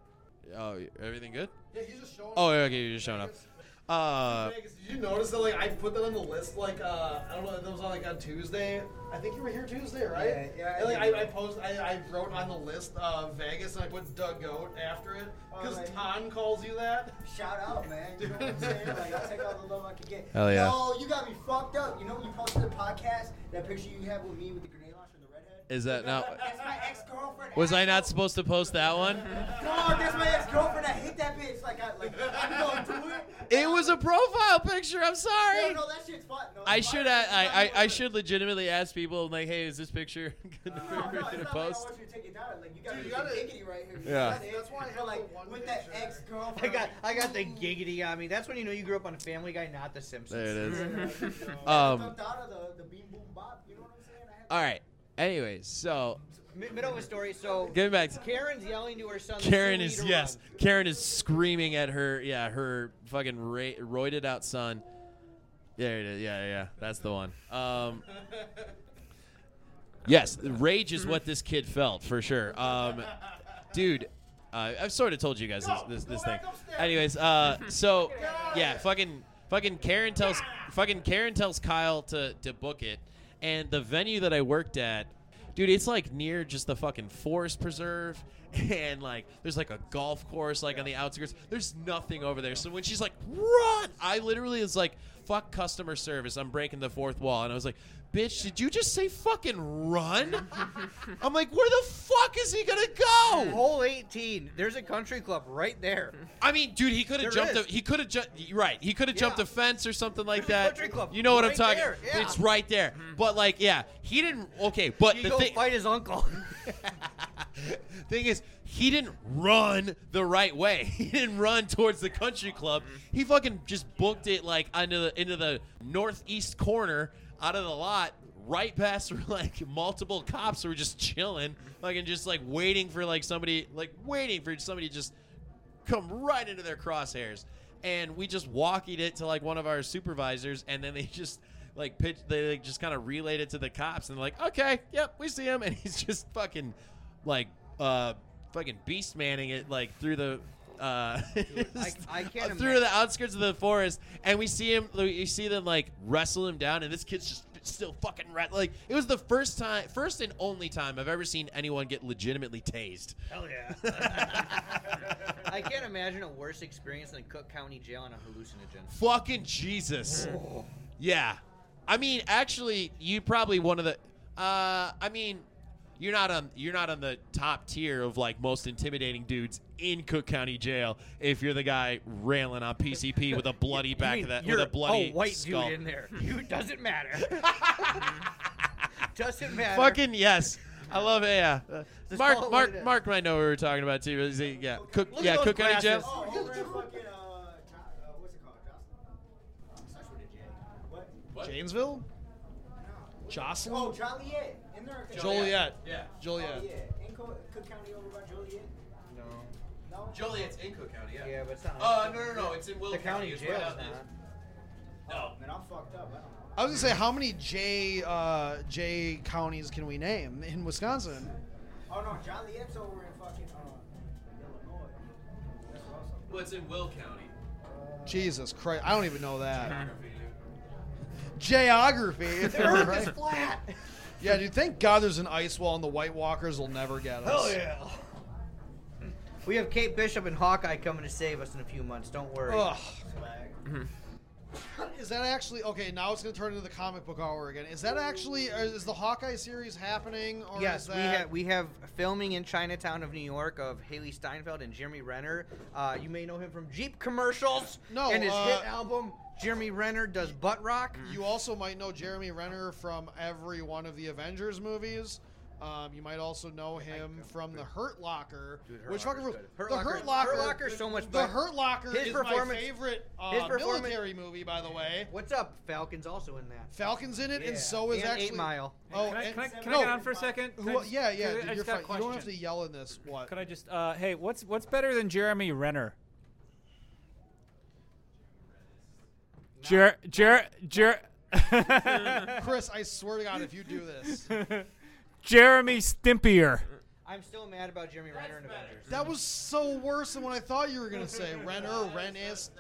oh everything good Yeah, he's just showing. oh okay you're just showing up uh Vegas, did you notice that? Like, I put that on the list. Like, uh, I don't know. That was on like on Tuesday. I think you were here Tuesday, right? Yeah, yeah, And, like, I I, I posted. I, I wrote on the list uh, Vegas, and I put Doug Goat after it because Alright. Ton calls you that. Shout out, man. You know what I'm saying? Like, I'll take all the love I can get. Hell yeah. Yo, you got me fucked up. You know when you posted the podcast, that picture you have with me with the grenade launcher and the redhead? Is that now That's my ex-girlfriend. was i not supposed to post that one Dog, that's my ex-girlfriend. I hate that bitch. Like, I, like, I'm going to do it. it was a profile picture i'm sorry no, no, that shit's fun. No, I should fine. I, I, I, I should legitimately ask people like, hey, is this picture good No, no, to not like I post? want you to take it down. Like, you got Dude, me you gotta- giggity right here. Yeah. That's, That's why I have like, the one with that ex-girlfriend. I got I got the giggity on me. That's when you know you grew up on Family Guy, not The Simpsons. There it is. um, Um, jumped out of the, the beam boom bop. You know what I'm saying? I had All right. Anyways, so middle of a story. So getting back to Karen's yelling to her son. Karen is yes, run." Karen is screaming at her yeah her fucking ra- roided out son. There it is. Yeah, yeah, that's the one. Um, yes, rage is what this kid felt for sure. Um, dude, uh, I've sort of told you guys this this, this thing. Anyways, uh, so yeah, fucking fucking Karen tells fucking Karen tells Kyle to to book it, and the venue that I worked at, dude, it's like near just the fucking forest preserve. And like, there's like a golf course like on the outskirts. There's nothing over there. So when she's like, "Run!" I literally is like, "Fuck customer service." I'm breaking the fourth wall, and I was like, "Bitch, did you just say fucking run?" I'm like, "Where the fuck is he gonna go?" Hole 18. There's a country club right there. I mean, dude, he could have jumped. A, he could have jumped. Right, he could have jumped a fence or something like There's a that. country club You know what I'm right talking? there, yeah. It's right there. Mm-hmm. But like, yeah, he didn't. Okay, but You the go thing, fight his uncle. thing is, he didn't run the right way. He didn't run towards the country club. Mm-hmm. He fucking just booked it like into the into the northeast corner out of the lot, right past like multiple cops were just chilling, like and just like waiting for like somebody, like waiting for somebody to just come right into their crosshairs. And we just walkied it to like one of our supervisors, and then they just like pitch, they like, just kind of relayed it to the cops, and like, okay, yep, we see him, and he's just fucking like uh fucking beast manning it like through the uh I can't through the outskirts of the forest and we see him you see them like wrestle him down and this kid's just still fucking rat like it was the first time first and only time i've ever seen anyone get legitimately tased. Hell yeah. I can't imagine a worse experience than Cook County Jail on a hallucinogen. fucking jesus. Yeah. I mean actually you probably one of the uh i mean you're not on you're not on the top tier of like most intimidating dudes in Cook County Jail if you're the guy railing on PCP with a bloody You back mean of that you're with a bloody a white skull. dude in there. You doesn't matter. Doesn't matter. Fucking yes. I love it. Yeah. Uh, Just Mark, Mark, it is. Mark might know what we were talking about too. Is he, yeah, Cook, Look yeah, those Cook County Jail. glasses. Oh, over in fucking, uh, Jo- uh, what's it called? Jocelyn? Starts with a J. What? Janesville? Oh, Joliet. In there? Joliet. Yeah. Joliet. Yeah, In Co- Cook County over by Joliet? No. No? Joliet's in Cook County. Yeah, Yeah, but it's not. Uh, no, no, no. It's in Will the county It's jail's right out not. there. Oh, man, I'm fucked up. I don't know. I was gonna say, how many J uh, J counties can we name in Wisconsin? Oh, no, Joliet's over in fucking uh, Illinois. That's awesome. Well, it's in Will County. Jesus Christ, I don't even know that. Geography. The Earth is flat. Yeah, dude. Thank God there's an ice wall, and the White Walkers will never get us. Hell yeah. We have Kate Bishop and Hawkeye coming to save us in a few months. Don't worry. Ugh. Is that actually okay? Now it's gonna turn into the comic book hour again. Is that actually? or Is the Hawkeye series happening? Or Yes, is we that... have we have filming in Chinatown of New York of Hailee Steinfeld and Jeremy Renner. Uh, you may know him from Jeep commercials. No, and his uh, hit album Jeremy Renner does butt rock. You also might know Jeremy Renner from every one of the Avengers movies. Um, you might also know him from the Hurt Locker, Dude, Hurt which Locker's fucking good. Hurt the Locker- Hurt Locker. Hurt Locker's so much The better. Hurt Locker His is my performance- favorite uh, his performance- military movie, by the way. What's up? Falcon's also in that. Falcon's in it, and Yeah. so is And actually Eight Mile. Oh, can I, and- can I, can no, I get on for a second? Can I who- just- yeah, yeah. I dude, just you're got a fine. You don't have to yell in this. What? Could I just, uh, hey, what's what's better than Jeremy Renner? Jer, Jer, Jer, Chris, I swear to God, if you do this, Jeremy Stimpier. I'm still mad about Jeremy Renner in Avengers. that was so worse than what I thought you were gonna say. Renner, Rennis.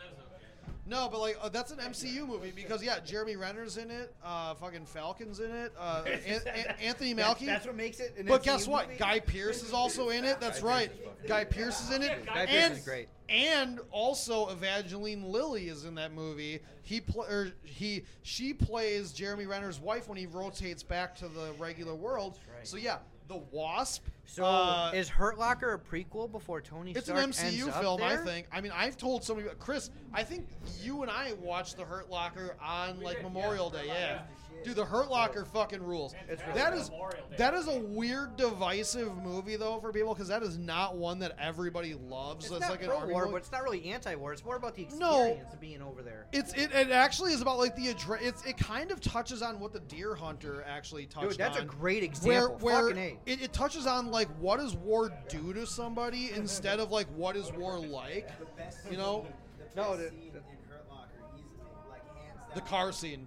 No, but like uh, that's an MCU movie because yeah, Jeremy Renner's in it. Uh, fucking Falcon's in it. Uh, An- An- Anthony Mackie. That's what makes it. An But MCU guess what? movie? Guy Pearce is also in it. That's right. Guy Pearce is in it. Guy Pearce and, is great. And also Evangeline Lilly is in that movie. He pl- or he she plays Jeremy Renner's wife when he rotates back to the regular world. right. So yeah, the Wasp. So uh, is Hurt Locker a prequel before Tony it's an MCU ends film, I think. I mean, I've told somebody, Chris. I think you and I watched the Hurt Locker on like Memorial Day. Yeah, dude, the Hurt Locker fucking rules. That is that is a weird, divisive movie though for people because that is not one that everybody loves. It's It's not like an pro army war, but it's not really anti-war. It's more about the No. experience of being over there. It's it, it actually is about like the address. It's it kind of touches on what the Deer Hunter actually touched Dude, that's a great example. where Fucking A. it, it touches on like what does war do to somebody instead of like what is war like. The best You know, No, the- scene the- in Hurt Locker, easily, like hands down. the car scene.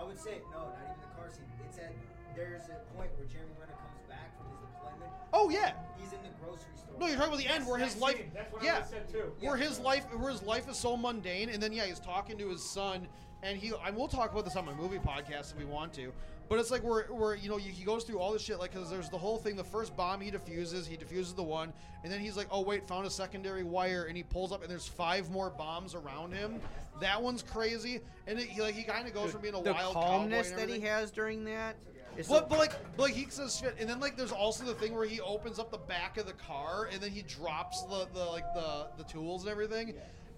I would say no, not even the car scene. It's at there's a point where Jeremy Renner comes back from his deployment. Oh yeah. He's in the grocery store. No, you're talking about the end where his life, That's what yeah, I said too. where his life, where his life is so mundane, and then yeah, he's talking to his son, and he, I will talk about this on my movie podcast if we want to, but it's like where, where you know, he goes through all this shit, like, because there's the whole thing. The first bomb he defuses, he defuses the one, and then he's like, oh wait, found a secondary wire, and he pulls up, and there's five more bombs around him. That one's crazy, and it, he like he kind of goes from being a the wild calmness that he has during that. But, so- but like, but like he says shit, and then like there's also the thing where he opens up the back of the car, and then he drops the, the like the the tools and everything,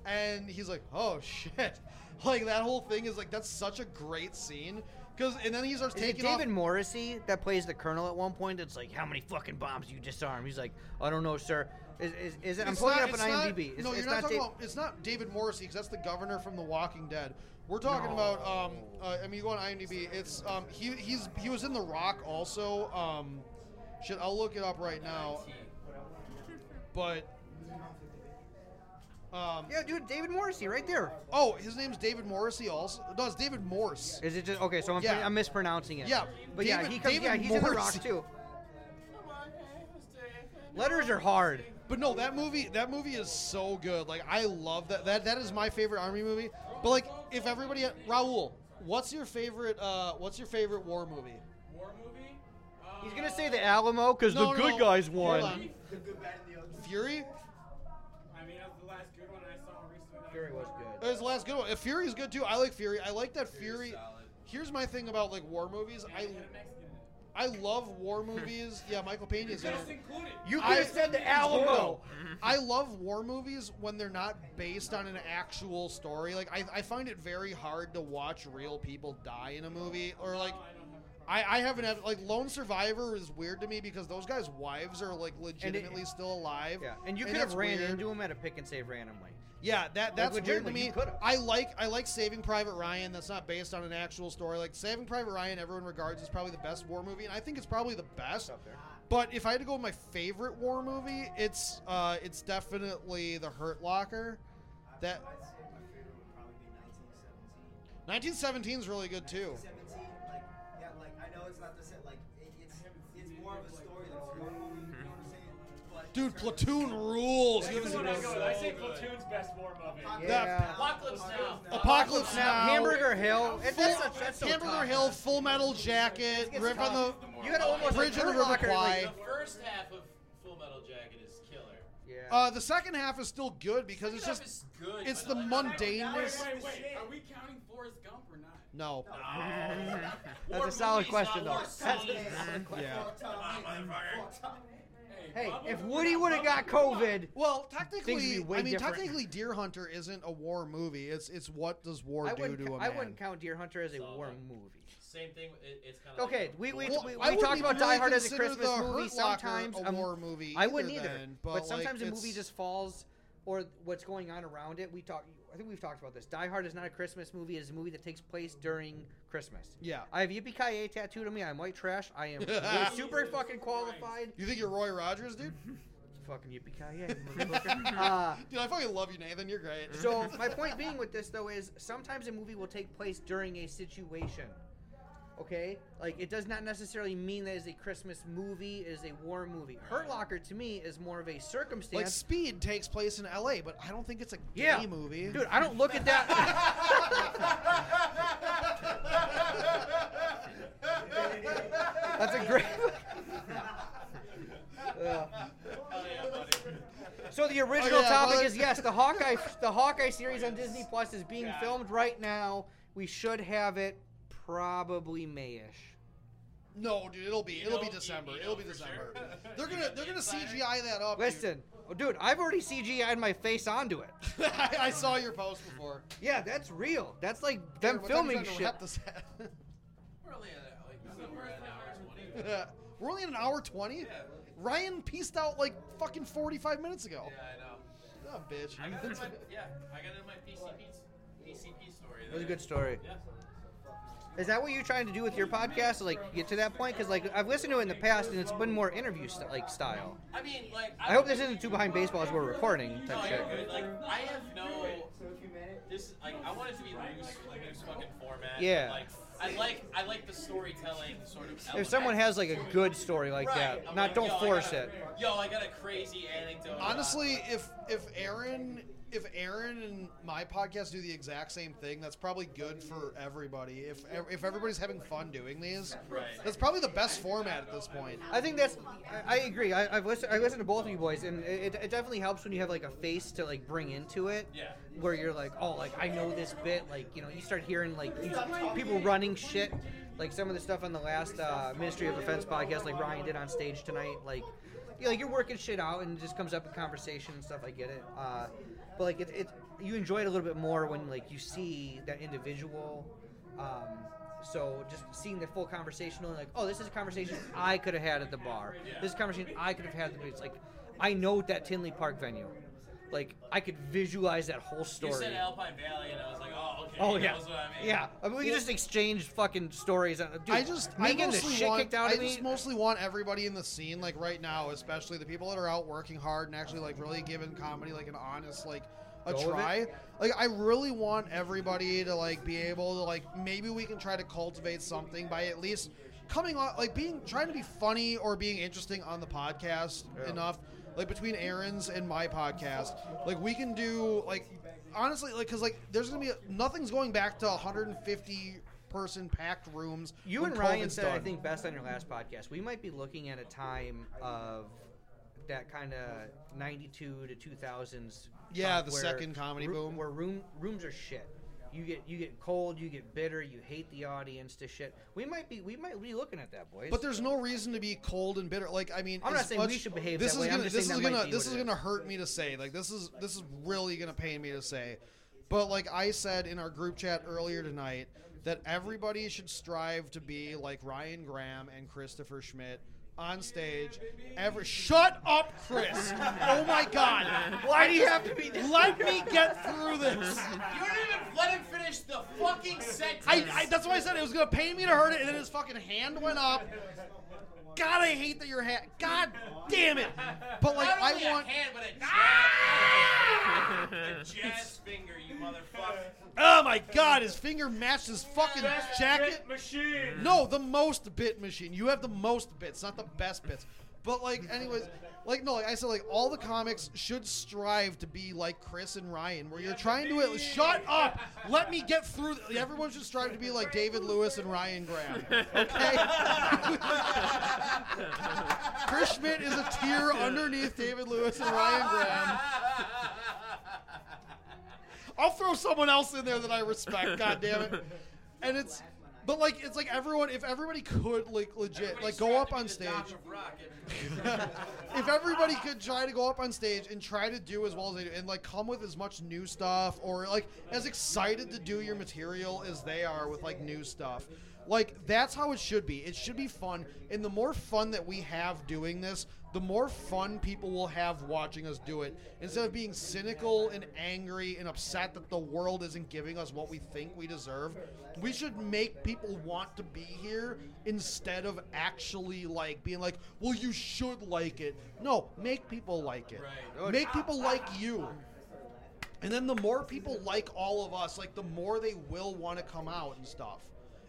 and he's like, oh shit, like that whole thing is like that's such a great scene, because and then he starts Is it taking David off. Morrissey that plays the colonel at one point? It's like, how many fucking bombs you disarm? He's like, I don't know, sir. Is, is, is it? I'm It's pulling not- it up on it's not- IMDb. It's, no, you're not, talking Da- about. It's not David Morrissey because that's the governor from The Walking Dead. We're talking about. Um, uh, I mean, you go on IMDb. It's um, he he's he was in The Rock also. Um, shit, I'll look it up right now. But. Um, Yeah, dude, David Morrissey, right there. Oh, his name's David Morrissey. Also, no, it's David Morse. Is it just okay? So I'm, Yeah. I'm mispronouncing it. Yeah, but yeah, he comes. David yeah, he's in the Rock too. Letters are hard. But no, that movie that movie is so good. Like I love that. That that is my favorite army movie. But like if everybody Raul, what's your favorite uh what's your favorite war movie? War movie? He's gonna say the Alamo because No, the no, good no. guys won. on. The good, bad, and the ugly. Fury? I mean, that was the last good one I saw recently. Fury was good. That was the last good one. Uh, Fury's good too. I like Fury. I like that Fury. Here's my thing about like war movies. I I love war movies. Yeah, Michael Pena's in it. included. You I- could have said the Alamo. I love war movies when they're not based on an actual story. Like I, I find it very hard to watch real people die in a movie, or like, I, I haven't had like Lone Survivor is weird to me because those guys' wives are like legitimately still alive. Yeah, and you could have that's ran weird. into him at a pick and save randomly. Yeah, that that's weird to legitimately, me. you could've. I like I like Saving Private Ryan. That's not based on an actual story. Like Saving Private Ryan, everyone regards as probably the best war movie, and I think it's probably the best. Up there. But if I had to go with my favorite war movie, it's uh, it's definitely The Hurt Locker. That my favorite probably be 1917. 1917 is really good too. Dude, Platoon rules. That's Give us the one I a- I say Platoon's best war movie. Yeah. Apocalypse Now. Apocalypse Now. Hamburger Hill. It, Full, that's such, that's so Hamburger tough. Hill, Full Metal Jacket, It's Rip on the tough. You gotta almost Bridge like on the Hurt River Kwai. like- The first half of Full Metal Jacket is killer. Yeah. Uh, the second half is still good because it's just good. it's the like- mundaneness. Wait, wait, wait. Are we counting Forrest Gump or not? No. That's a solid question, though. That's Yeah. Hey, if Woody would have got COVID, Well, technically, be way I mean, different. technically, Deer Hunter isn't a war movie. It's it's what does war I do to ca- a I man? I wouldn't count Deer Hunter as a So, war like, movie. Same thing. It, it's kind of Okay, we we, Well, we, I we talked even about Die Hard as a Christmas The movie. Hurt Locker Sometimes a um, war movie. I wouldn't either. either. Then, but, but, sometimes like, a movie just falls, or what's going on around it. We talk. I think we've talked about this. Die Hard is not a Christmas movie. It's a movie that takes place during Christmas. Yeah. I have Yippee Ki tattooed on me. I'm white trash. I am super fucking qualified. You think you're Roy Rogers, dude? fucking Yippee Ki motherfucker. uh, Dude, I fucking love you, Nathan. You're great. so my point being with this though is sometimes a movie will take place during a situation. Okay, like it does not necessarily mean that it's a Christmas movie. It is a war movie. Hurt Locker to me is more of a circumstance. like. Speed takes place in L.A., but I don't think it's a gay yeah, movie. dude. I don't look at that. That's a great. Uh, so the original yeah, topic well, is yes, the Hawkeye, the Hawkeye series on Disney Plus is being filmed right now. We should have it probably Mayish. No, dude, it'll be it'll be December. It'll be December. sure. They're gonna they're gonna CGI that up. Listen, oh, dude, I've already CGI'd my face onto it. I, I saw your post before. Yeah, that's real. That's like them What time you filming trying to shit. wrap this? We're only at uh, like we're at an hour twenty. We're only at an hour twenty. Ryan pieced out like fucking forty five minutes ago. Yeah, I know. Oh, bitch. I got it in my, yeah, I got it in my PCP PCP story. That was a good story. Yeah. Is that what you're trying to do with your podcast? To, like get to that point? Because like I've listened to it in the past, and it's been more interview st- like style. I mean, like I hope this isn't too behind baseball as we're recording No, type you're shit. good. Like I have no. This like I want it to be loose, like loose fucking format. Yeah. Like I like I like the storytelling sort of. If someone has like a good story like Right. that, I'm not like, don't force got a- it. Yo, I got a crazy anecdote. Honestly, if if Aaron if Aaron and my podcast do the exact same thing, that's probably good for everybody. If if everybody's having fun doing these, Right. that's probably the best format at this point. I think that's. I, I agree. I, I've listened. I listened to both of you boys, and it, it definitely helps when you have like a face to like bring into it. Yeah. Where you're like, oh, like I know this bit. Like you know, you start hearing like you, people running shit. Like some of the stuff on the last uh, Ministry of Offense podcast, like Ryan did on stage tonight. Like, you like you're working shit out, and it just comes up in conversation and stuff. I get it. Uh, but like it, it, you enjoy it a little bit more when like you see that individual. Um, so just seeing the full conversation, like, oh, this is a conversation I could have had at the bar. This is a conversation I could have had. At the, it's like, I know that Tinley Park venue. Like, I could visualize that whole story. You story. said Alpine Valley, and I was like, oh, okay. Oh that yeah, was what I mean. yeah. I mean, we can just exchange fucking stories. Uh, Dude, I just me I getting the mostly shit want kicked out I of me. just mostly want everybody in the scene, like right now, especially the people that are out working hard and actually like really giving comedy like an honest like a Go try. Like I really want everybody to like be able to like maybe we can try to cultivate something by at least coming on like being trying to be funny or being interesting on the podcast enough. Like between Aaron's and my podcast, like we can do like honestly like because like there's gonna be nothing's going back to 150 person packed rooms. You and Ryan COVID's said, I think, best on your last podcast. We might be looking at a time of that kind of '92 to 2000s. Yeah, the second comedy boom. where room rooms are shit. You get you get cold, you get bitter, you hate the audience to shit. We might be we might be looking at that, boys. But there's no reason to be cold and bitter. Like I mean, I'm not saying we should behave This that is way. I'm gonna this is gonna this is gonna hurt me to say. Like this is this is really gonna pain me to say. But like I said in our group chat earlier tonight, that everybody should strive to be like Ryan Graham and Christopher Schmidt on stage. ever. shut up, Chris. oh my God. Why do you have to be this? Let me get through this. You didn't even let him finish the fucking sentence. I, I, that's why I said it was gonna pain me to hurt it, and then his fucking hand went up. God, I hate that your hand. God damn it! But like, I only a want. hand, but a ah! a jazz finger, you motherfucker. Oh my God, his finger matched his fucking jacket. Machine. No, the most bit machine. You have the most bits, not the best bits. But like, anyways, like no, like I said, like all the comics should strive to be like Chris and Ryan, where you're trying to shut up. Let me get through. th- Everyone should strive to be like David Lewis and Ryan Graham. Okay. Chris Schmidt is a tier underneath David Lewis and Ryan Graham. I'll throw someone else in there that I respect. God damn it. And it's, but like it's like everyone. If everybody could like legit like go up on stage. if everybody could try to go up on stage and try to do as well as they do, and like come with as much new stuff, or like as excited to do your material as they are with like new stuff, like that's how it should be. It should be fun, and the more fun that we have doing this, the more fun people will have watching us do it. Instead of being cynical and angry and upset that the world isn't giving us what we think we deserve, we should make people want to be here instead of actually like being like, well, you should like it. No, make people like it. Make people like you. And then the more people like all of us, like the more they will want to come out and stuff.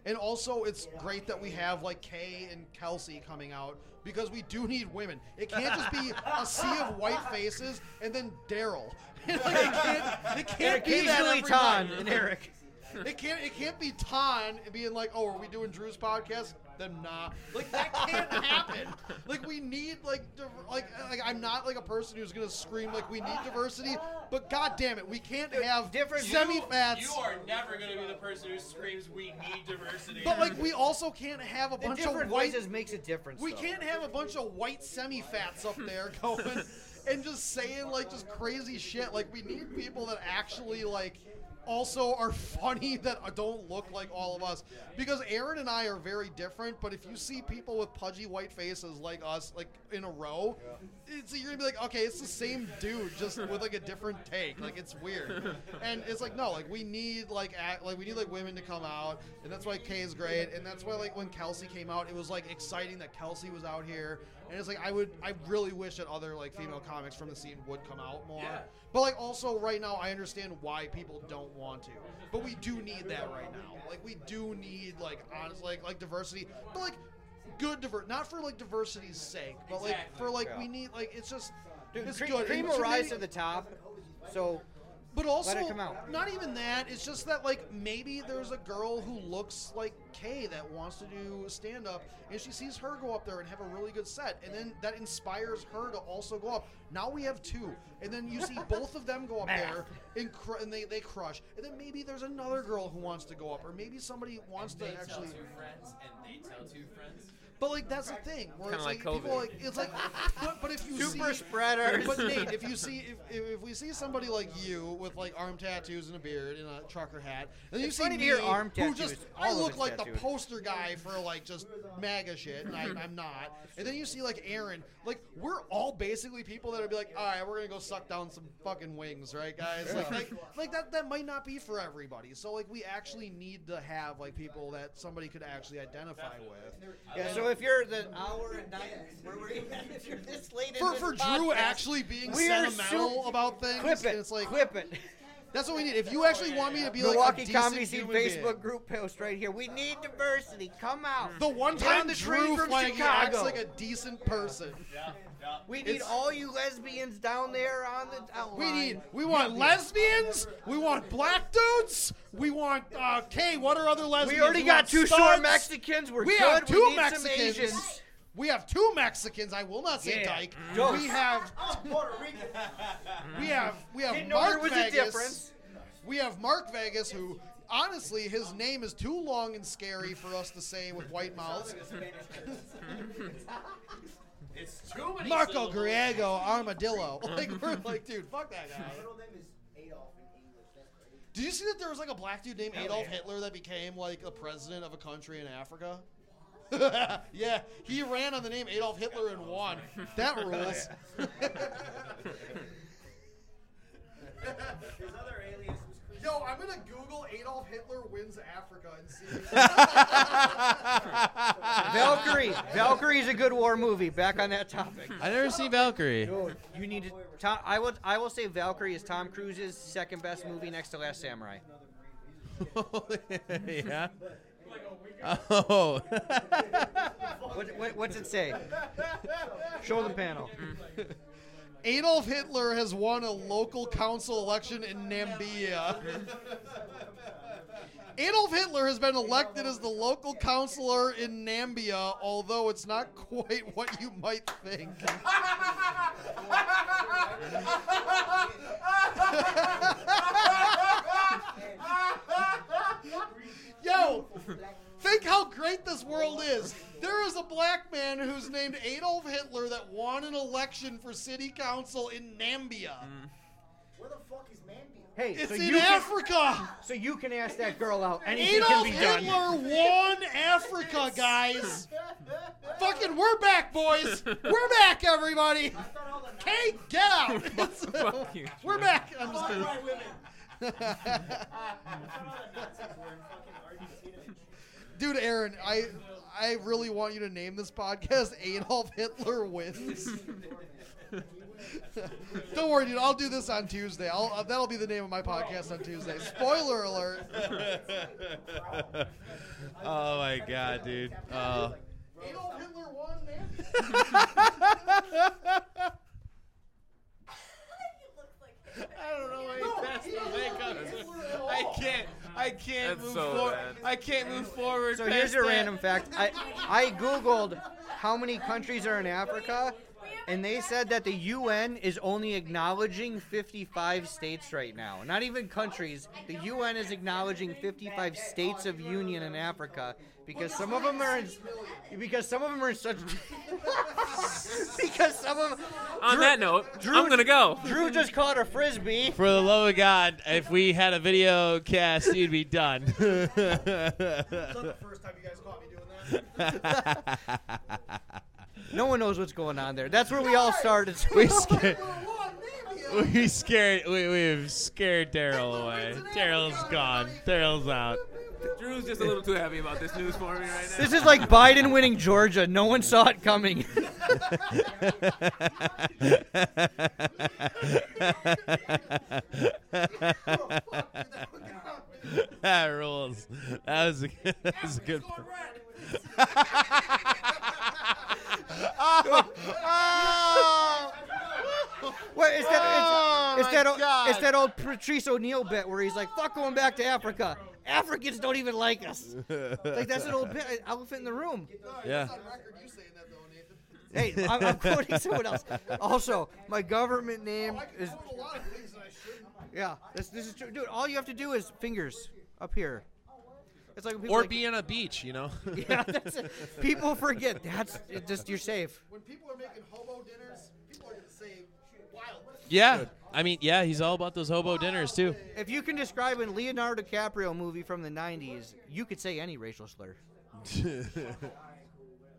And also, it's great that we have like Kay and Kelsey coming out because we do need women. It can't just be a sea of white faces and then Darrell. like, it can't, it can't be that every Ton night. and Eric. It can't. It can't be Ton being like, "Oh, are we doing Drew's podcast?" Then nah. Like that can't happen. Like we need like div- like like I'm not like a person who's gonna scream like we need diversity, but god damn it, we can't have different- semi fats. You are never gonna be the person who screams, "We need diversity." But like we also can't have a The bunch different of white. voices makes a difference. We though. can't have a bunch of white semi fats up there going and just saying like just crazy shit. Like we need people that actually like also are funny that don't look like all of us. Because Aaron and I are very different, but if you see people with pudgy white faces like us, like in a row, it's you're gonna be like, okay, it's the same dude, just with like a different take. Like it's weird. And it's like no, like we need like act, like we need like women to come out, and that's why Kay is great, and that's why like when Kelsey came out, it was like exciting that Kelsey was out here. And it's like I would, I really wish that other like female comics from the scene would come out more. Yeah. But like also right now, I understand why people don't want to. But we do need that right now. Like we do need like honest like like diversity, but like good diver not for like diversity's sake, but like Exactly. for like we need like it's just Dude, it's cre- good. cream will rise to the top. So but also, it come out. not even that. It's just that, like, maybe there's a girl who looks like Kay that wants to do stand up, and she sees her go up there and have a really good set, and then that inspires her to also go up. Now we have two, and then you see both of them go up there and, cr- and they, they crush, and then maybe there's another girl who wants to go up, or maybe somebody wants to actually. two friends, and they tell two friends. But like that's the thing, where Kinda it's like like, people like it's like, but, but if you see super see, spreaders. but Nate, if you see if, if, if we see somebody like you with like arm tattoos and a beard and a trucker hat, and you see funny to me arm who just I look it's like the poster guy for like just MAGA shit, and I, I'm not. And then you see like Aaron, like we're all basically people that would be like, all right, we're gonna go suck down some fucking wings, right, guys? Like, like, like that that might not be for everybody. So like we actually need to have like people that somebody could actually identify with. yeah, so if you're the hour and nine, where were you? If you're this late in for this for Drew podcast, actually being we are sentimental su- about things. Clip it. It's like clip it. that's what we need. If you actually want me to be like Milwaukee a decent Comedy Scene human Facebook group post right here. We need diversity. Come out. the one Down time the Drew street from Flaggy acts Chicago. like a decent person. We need It's- all you lesbians down there on the outline. We need. We want lesbians. We want black dudes. We want. Uh, Kay, what are other lesbians? We already got two short Mexicans. We're We good. have two we need Mexicans. Some Asians. We have two Mexicans. I will not say Yeah. Dyke. Dos. We have. Puerto Rican. We have. We have Didn't know Mark there was a Vegas. difference. We have Mark Vegas, who honestly his name is too long and scary for us to say with white mouths. It's too many. Marco Griego Armadillo. Like we're like, dude, fuck that guy. His middle name is Adolf in English. That's crazy. Did you see that there was like a black dude named Adolf Hitler that became like a president of a country in Africa? yeah, he ran on the name Adolf Hitler and won. That rules. His other alias was Chris. Yo, I'm gonna Google Adolf Hitler wins Africa and see. Valkyrie. Valkyrie is a good war movie. Back on that topic. I never seen Valkyrie. Dude, you need to. Tom, I will. I will say Valkyrie is Tom Cruise's second best movie next to Last Samurai. yeah. Oh. What, what, what's it say? Show the panel. Adolf Hitler has won a local council election in Namibia. Adolf Hitler has been elected as the local councilor in Namibia, although it's not quite what you might think. Yo, think how great this world is. There is a black man who's named Adolf Hitler that won an election for city council in Nambia. Where the fuck is Mandy? Hey, It's so in you can, Africa. so you can ask that girl out. Anything Adolf can be done. Hitler won Africa, guys. Fucking, we're back, boys. We're back, everybody. Kate, get out. Fuck you. we're back. I'm just kidding. Dude, Aaron, I I really want you to name this podcast Adolf Hitler wins. Don't worry, dude. I'll do this on Tuesday. I'll, uh, that'll be the name of my podcast on Tuesday. Spoiler alert. oh my god, dude. Uh, Adolf Hitler won, man. I don't know why he passed the makeup. I can't. I can't That's move so forward. bad. I can't move forward. So past here's a that. random fact. I I googled how many countries are in Africa, and they said that the UN is only acknowledging 55 states right now. Not even countries. The UN is acknowledging 55 states of union in Africa because some of them are in because some of them are in such because some of them On Drew- that note, Drew- I'm gonna go. Drew just caught a frisbee. For the love of God, if we had a video cast, you'd be done. It's not the first time you guys caught me doing that. No one knows what's going on there. That's where we all started. we scared. We scared. We we've scared Darrell away. Darrell's gone. Darrell's out. Drew's just a little too happy about this news for me right now. This is like Biden winning Georgia. No one saw it coming. that rules. That was a, that was a good. Wait, it's that, Oh, it's, it's my that, o- God. it's that old Patrice O'Neal bit where he's like, "Fuck going back to Africa. Africans don't even like us." Like that's an old bit, an elephant in the room. Yeah. record you saying that though, Nathan. Hey, I'm, I'm quoting someone else. Also, my government oh, name I is can lot of things that I yeah. This this is true, dude. All you have to do is fingers up here. It's like people Or like, be on a beach, you know. yeah, that's it. People forget that's it just you're safe. When people are making hobo dinners, people are gonna say wild. yeah. I mean, yeah, he's all about those hobo dinners too. If you can describe a Leonardo DiCaprio movie from the '90s, you could say any racial slur.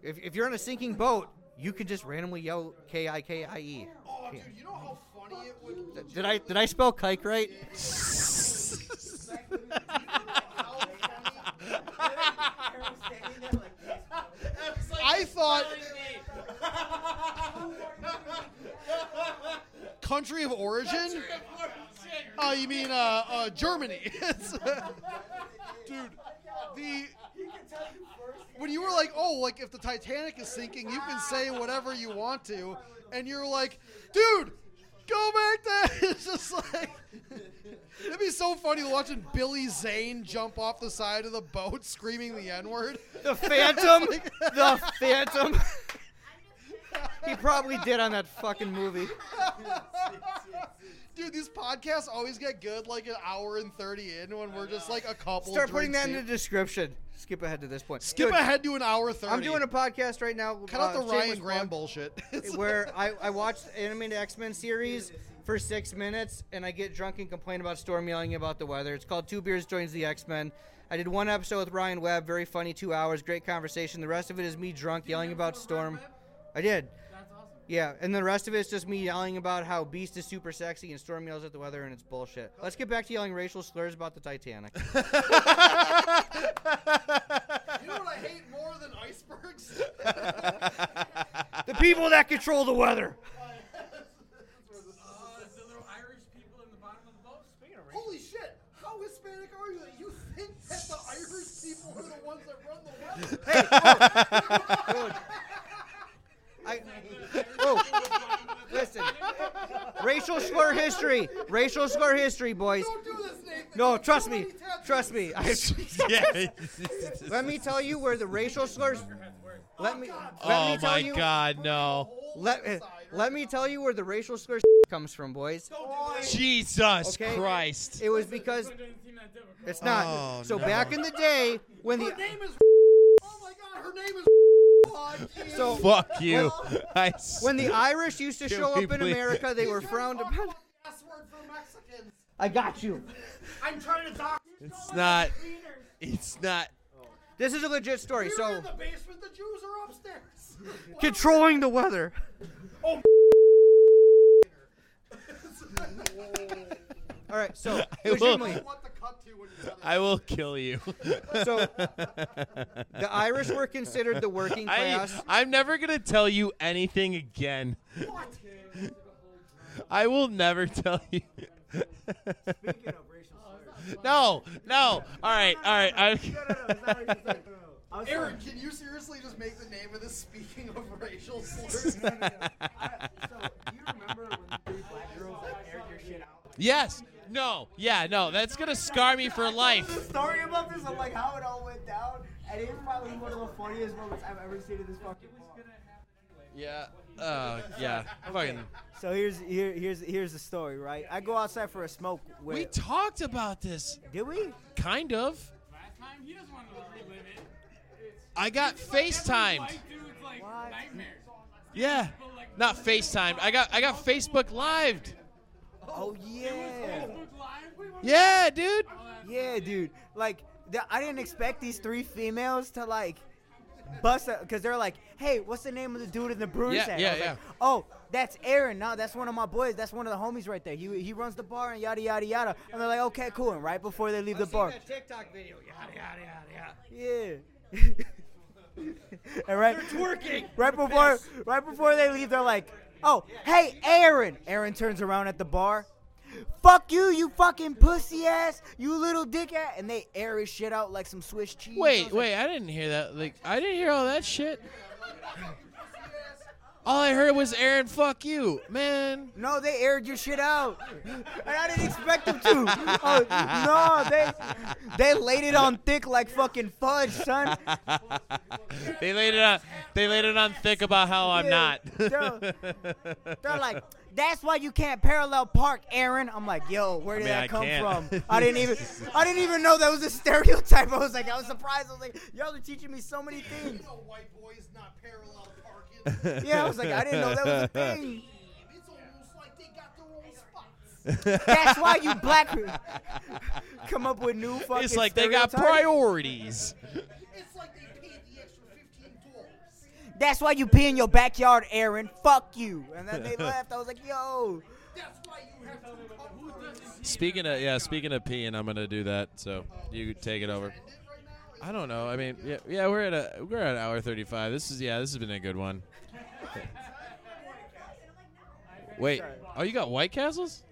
If, if you're on a sinking boat, you could just randomly yell K I K I E. Oh, dude, you know how funny it would. Did I did I spell kike right? Aaron standing there like this. I thought. Country of origin? Oh, you mean uh, uh, Germany? Dude, the when you were like, oh, like if the Titanic is sinking, you can say whatever you want to, and you're like, dude, go back there. It's just like. It'd be so funny watching Billy Zane jump off the side of the boat screaming the N word. The Phantom, the Phantom. he probably did on that fucking movie. Dude, these podcasts always get good like an hour and 30 in when we're just like a couple. Start putting that in the description. Skip ahead to this point. Skip Dude, ahead to an hour 30. I'm doing a podcast right now. Cut out uh, the Ryan Graham bullshit. Where I, I watched the animated X Men series, for six minutes, and I get drunk and complain about Storm yelling about the weather. It's called Two Beers Joins the X Men. I did one episode with Ryan Webb, very funny, two hours, great conversation. The rest of it is me drunk yelling about Storm. I did. Yeah, and the rest of it is just me yelling about how Beast is super sexy and Storm yells at the weather and it's bullshit. Let's get back to yelling racial slurs about the Titanic. You know what I hate more than icebergs? the people that control the weather. Holy shit! How Hispanic are you that you think that the Irish people are the ones that run the? I, oh, listen. Racial slur history. Racial slur history, boys. Don't do this, Nathan. No, trust me. Trust me. I, yeah. let me tell you where the racial slurs. Let me. Let oh me tell my you. God, no! Let, eh, let me tell you where the racial slur comes from, boys. Jesus Okay. Christ! It was because it's not. Oh, so no. back in the day when the my god, her name is. so Fuck you! I s- when the Irish used to Can show we up in please- America, they were frowned upon. Password for Mexicans. I got you. I'm trying to dock. it's not. It's not. This is a legit story. We're So in the basement. The Jews are upstairs. controlling the weather. Oh, All right, so I will- legitimately, What the cut to when you I will kill you. so the Irish were considered the working class. I'm never gonna tell you anything again. What? I will never tell you. no, no. All right, all right. I, Aaron, can you seriously just make the name of this speaking of racial slurs? So, do you remember when the three black girls aired your shit out? yes. No. Yeah. No. That's gonna scar me for life. The story about this of like how it all went down, and it's probably one of the funniest moments I've ever seen in this fucking bar. Yeah. Oh, yeah. Fucking. So here's here here's here's the story, right? I go outside for a smoke. With, We talked about this, did we? kind of. Last time, he doesn't want to relive it. I got FaceTimed. White dudes like What? nightmares. Yeah. Not FaceTimed. I got I got Facebook lived. Oh yeah, Facebook Live. Yeah, dude. yeah, dude. Like the, I didn't expect these three females to like bust because they're like, hey, what's the name of the dude in the brewery Yeah, set? yeah, I was like, yeah. oh, that's Aaron. No, that's one of my boys. That's one of the homies right there. He he runs the bar and yada yada yada. And they're like, okay, cool. And right before they leave the bar, TikTok video. Yada yada yada Yeah. and right, they're twerking. right before, right before they leave, they're like, "Oh, hey, Aaron." Aaron turns around at the bar. Fuck you, you fucking pussy ass, you little dick ass, and they air his shit out like some Swiss cheese. I Wait, like, wait. I didn't hear that. Like, I didn't hear all that shit. All I heard was Aaron, fuck you, man. No, they aired your shit out, and I didn't expect them to. Oh, no, they they laid it on thick like fucking fudge, son. they laid it on. They laid it on thick about how I'm Yeah, not. they're- They're like, that's why you can't parallel park, Aaron. I'm like, yo, where did mean, that I come can't. from? I didn't even, I didn't even know that was a stereotype. I was like, I was surprised. I was like, y'all are teaching me so many things. You know, white boys not parallel parking. Yeah, I was like, I didn't know that was a thing. It's almost like they got their own spots. That's why you black come up with new fucking. it's like they got priorities. It's like they paid the extra fifteen dollars. That's why you pee in your backyard, Aaron. Fuck you. And then they left. I was like, yo. That's why you have to come Speaking of yeah, speaking of peeing, I'm gonna do that. So you take it over. I don't know. I mean, yeah, yeah, we're at a we're at hour 35. This is yeah, this has been a good one. Wait, oh, you got White Castles?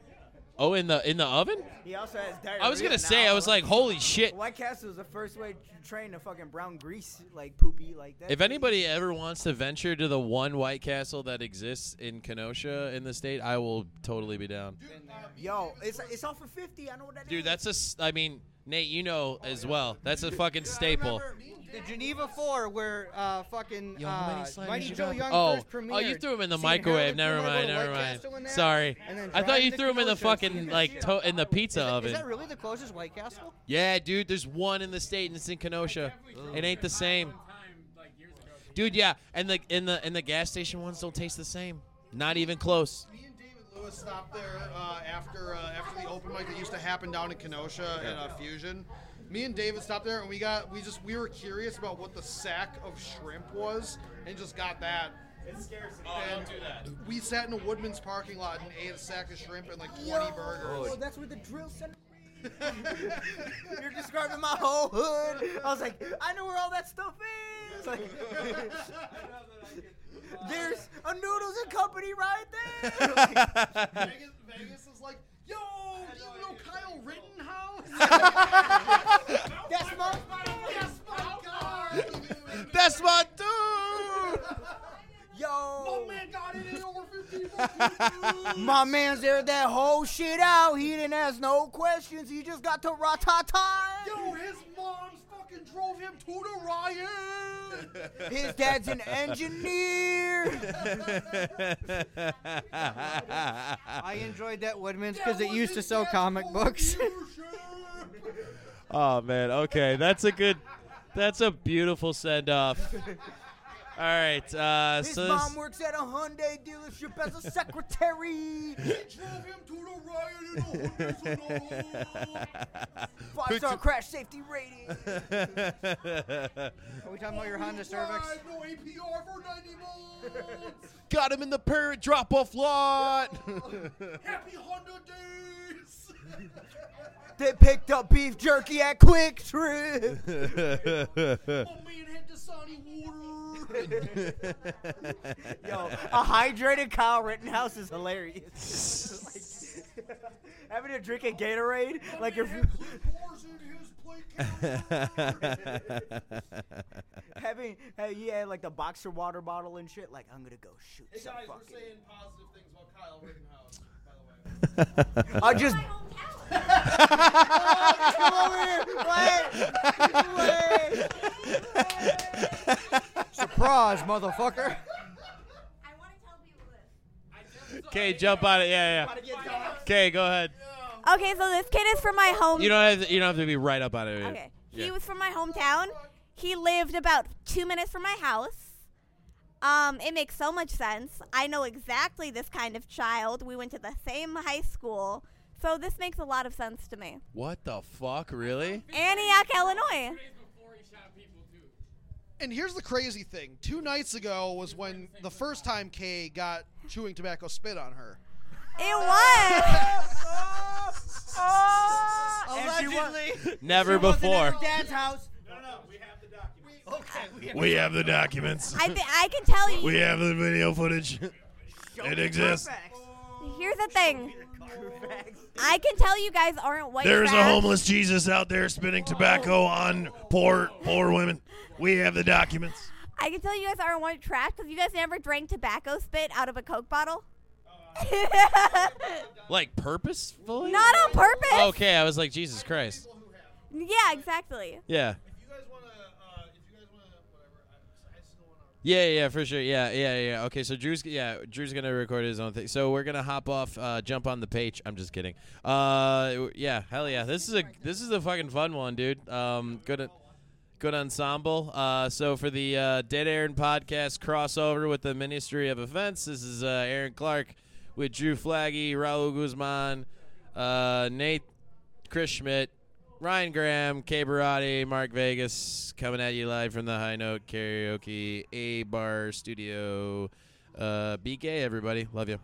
Oh, in the in the oven? He also has diarrhea I was gonna now. say, I was like, holy shit. White Castle is the first way to train a fucking brown grease like poopy like that. If anybody ever wants to venture to the one White Castle that exists in Kenosha in the state, I will totally be down. Yo, it's it's all for fifty. I know what that is. Dude, that's a. I mean, Nate, you know as well. That's a fucking staple. The Geneva Four, where uh, fucking Yo, how many uh, sliders Mighty you Joe got? Young oh, first premiered. oh, you threw him in the Seeing microwave. Harold Never Kumar mind, go never White mind. Castle in that, Sorry, and then I thought drive you to threw him in the Kenosha fucking like to- in the pizza Is that- oven. Is that really the closest White Castle? Yeah, dude. There's one in the state, and it's in Kenosha. It ain't the same, Time, like years ago. dude. Yeah, and the in the in the gas station ones don't taste the same. Not even close. Me and David Lewis stopped there uh, after uh, after the open mic that used to happen down in Kenosha in uh, Fusion. Me and David stopped there, and we got we just we were curious about what the sack of shrimp was, and just got that. It's scarcity. And do that. We sat in a Woodman's parking lot and ate a sack of shrimp and like 20 Yo, burgers. that's where the drill center. You're describing my whole hood. I was like, I know where all that stuff is. Like, there's a noodles and company right there. Vegas, Vegas is like, yo, do you know Kyle Rittenhouse? That's my. That's my guy. That's my dude. Yo. My man got it in over 50 My man's there that whole shit out. He didn't ask no questions. He just got to ratata. Yo, his mom's fucking drove him to the riot. His dad's an engineer. I enjoyed that Woodman's because it used to sell comic books. oh man. Okay, that's a good. That's a beautiful send off. All right. Uh, His so mom this, works at a Hyundai dealership as a secretary. He drove him to the riot in the hood. Five star crash safety rating. Are we talking about your Honda Cervix? No APR for 90 months. got him in the parent drop off lot. Happy Honda days. They picked up beef jerky at Kwik Trip. My man had Dasani water. Yo, a hydrated Kyle Rittenhouse is hilarious. like, having to drink a Gatorade, like if Clippers in having, hey, he had like the boxer water bottle and shit. Like I'm gonna go shoot Hey some guys, we're saying positive things about Kyle Rittenhouse, by the way. I just. Come over here. Wait. Wait. Surprise, motherfucker. Okay, jump on it. Yeah, yeah. Okay, go ahead. Okay, so this kid is from my home. You don't have to, you don't have to be right up on it. Okay. He was from my hometown. He lived about two minutes from my house. Um, it makes so much sense. I know exactly this kind of child. We went to the same high school. So this makes a lot of sense to me. What the fuck? Really? Antioch, Illinois. And here's the crazy thing. Two nights ago was when the first time Kay got chewing tobacco spit on her. It was. Allegedly. Never She wasn't before. at her dad's house. We have the documents. I, th- I can tell you. We have the video footage. It exists. Here's the thing. I can tell you guys aren't white There's a trash. homeless Jesus out there spitting tobacco on poor, poor women. We have the documents. I can tell you guys aren't white trash because you guys never drank tobacco spit out of a Coke bottle. Like purposefully? Not on purpose. Okay, I was like, Jesus Christ. Yeah, exactly. Yeah. Yeah, yeah, for sure. Yeah, yeah, yeah. Okay, so Drew's yeah, Drew's gonna record his own thing. So we're gonna hop off, uh, jump on the page. I'm just kidding. Uh, yeah, hell yeah. This is a this is a fucking fun one, dude. Um, good, good ensemble. Uh, so for the uh, Dead Aaron podcast crossover with the Ministry of Offense, this is uh, Aaron Clark with Drew Flagge, Raul Guzman, uh, Nate, Chris Schmidt, Ryan Graham, Kay Barati, Mark Vegas coming at you live from the High Note Karaoke A Bar Studio. Uh, be gay, everybody. Love you.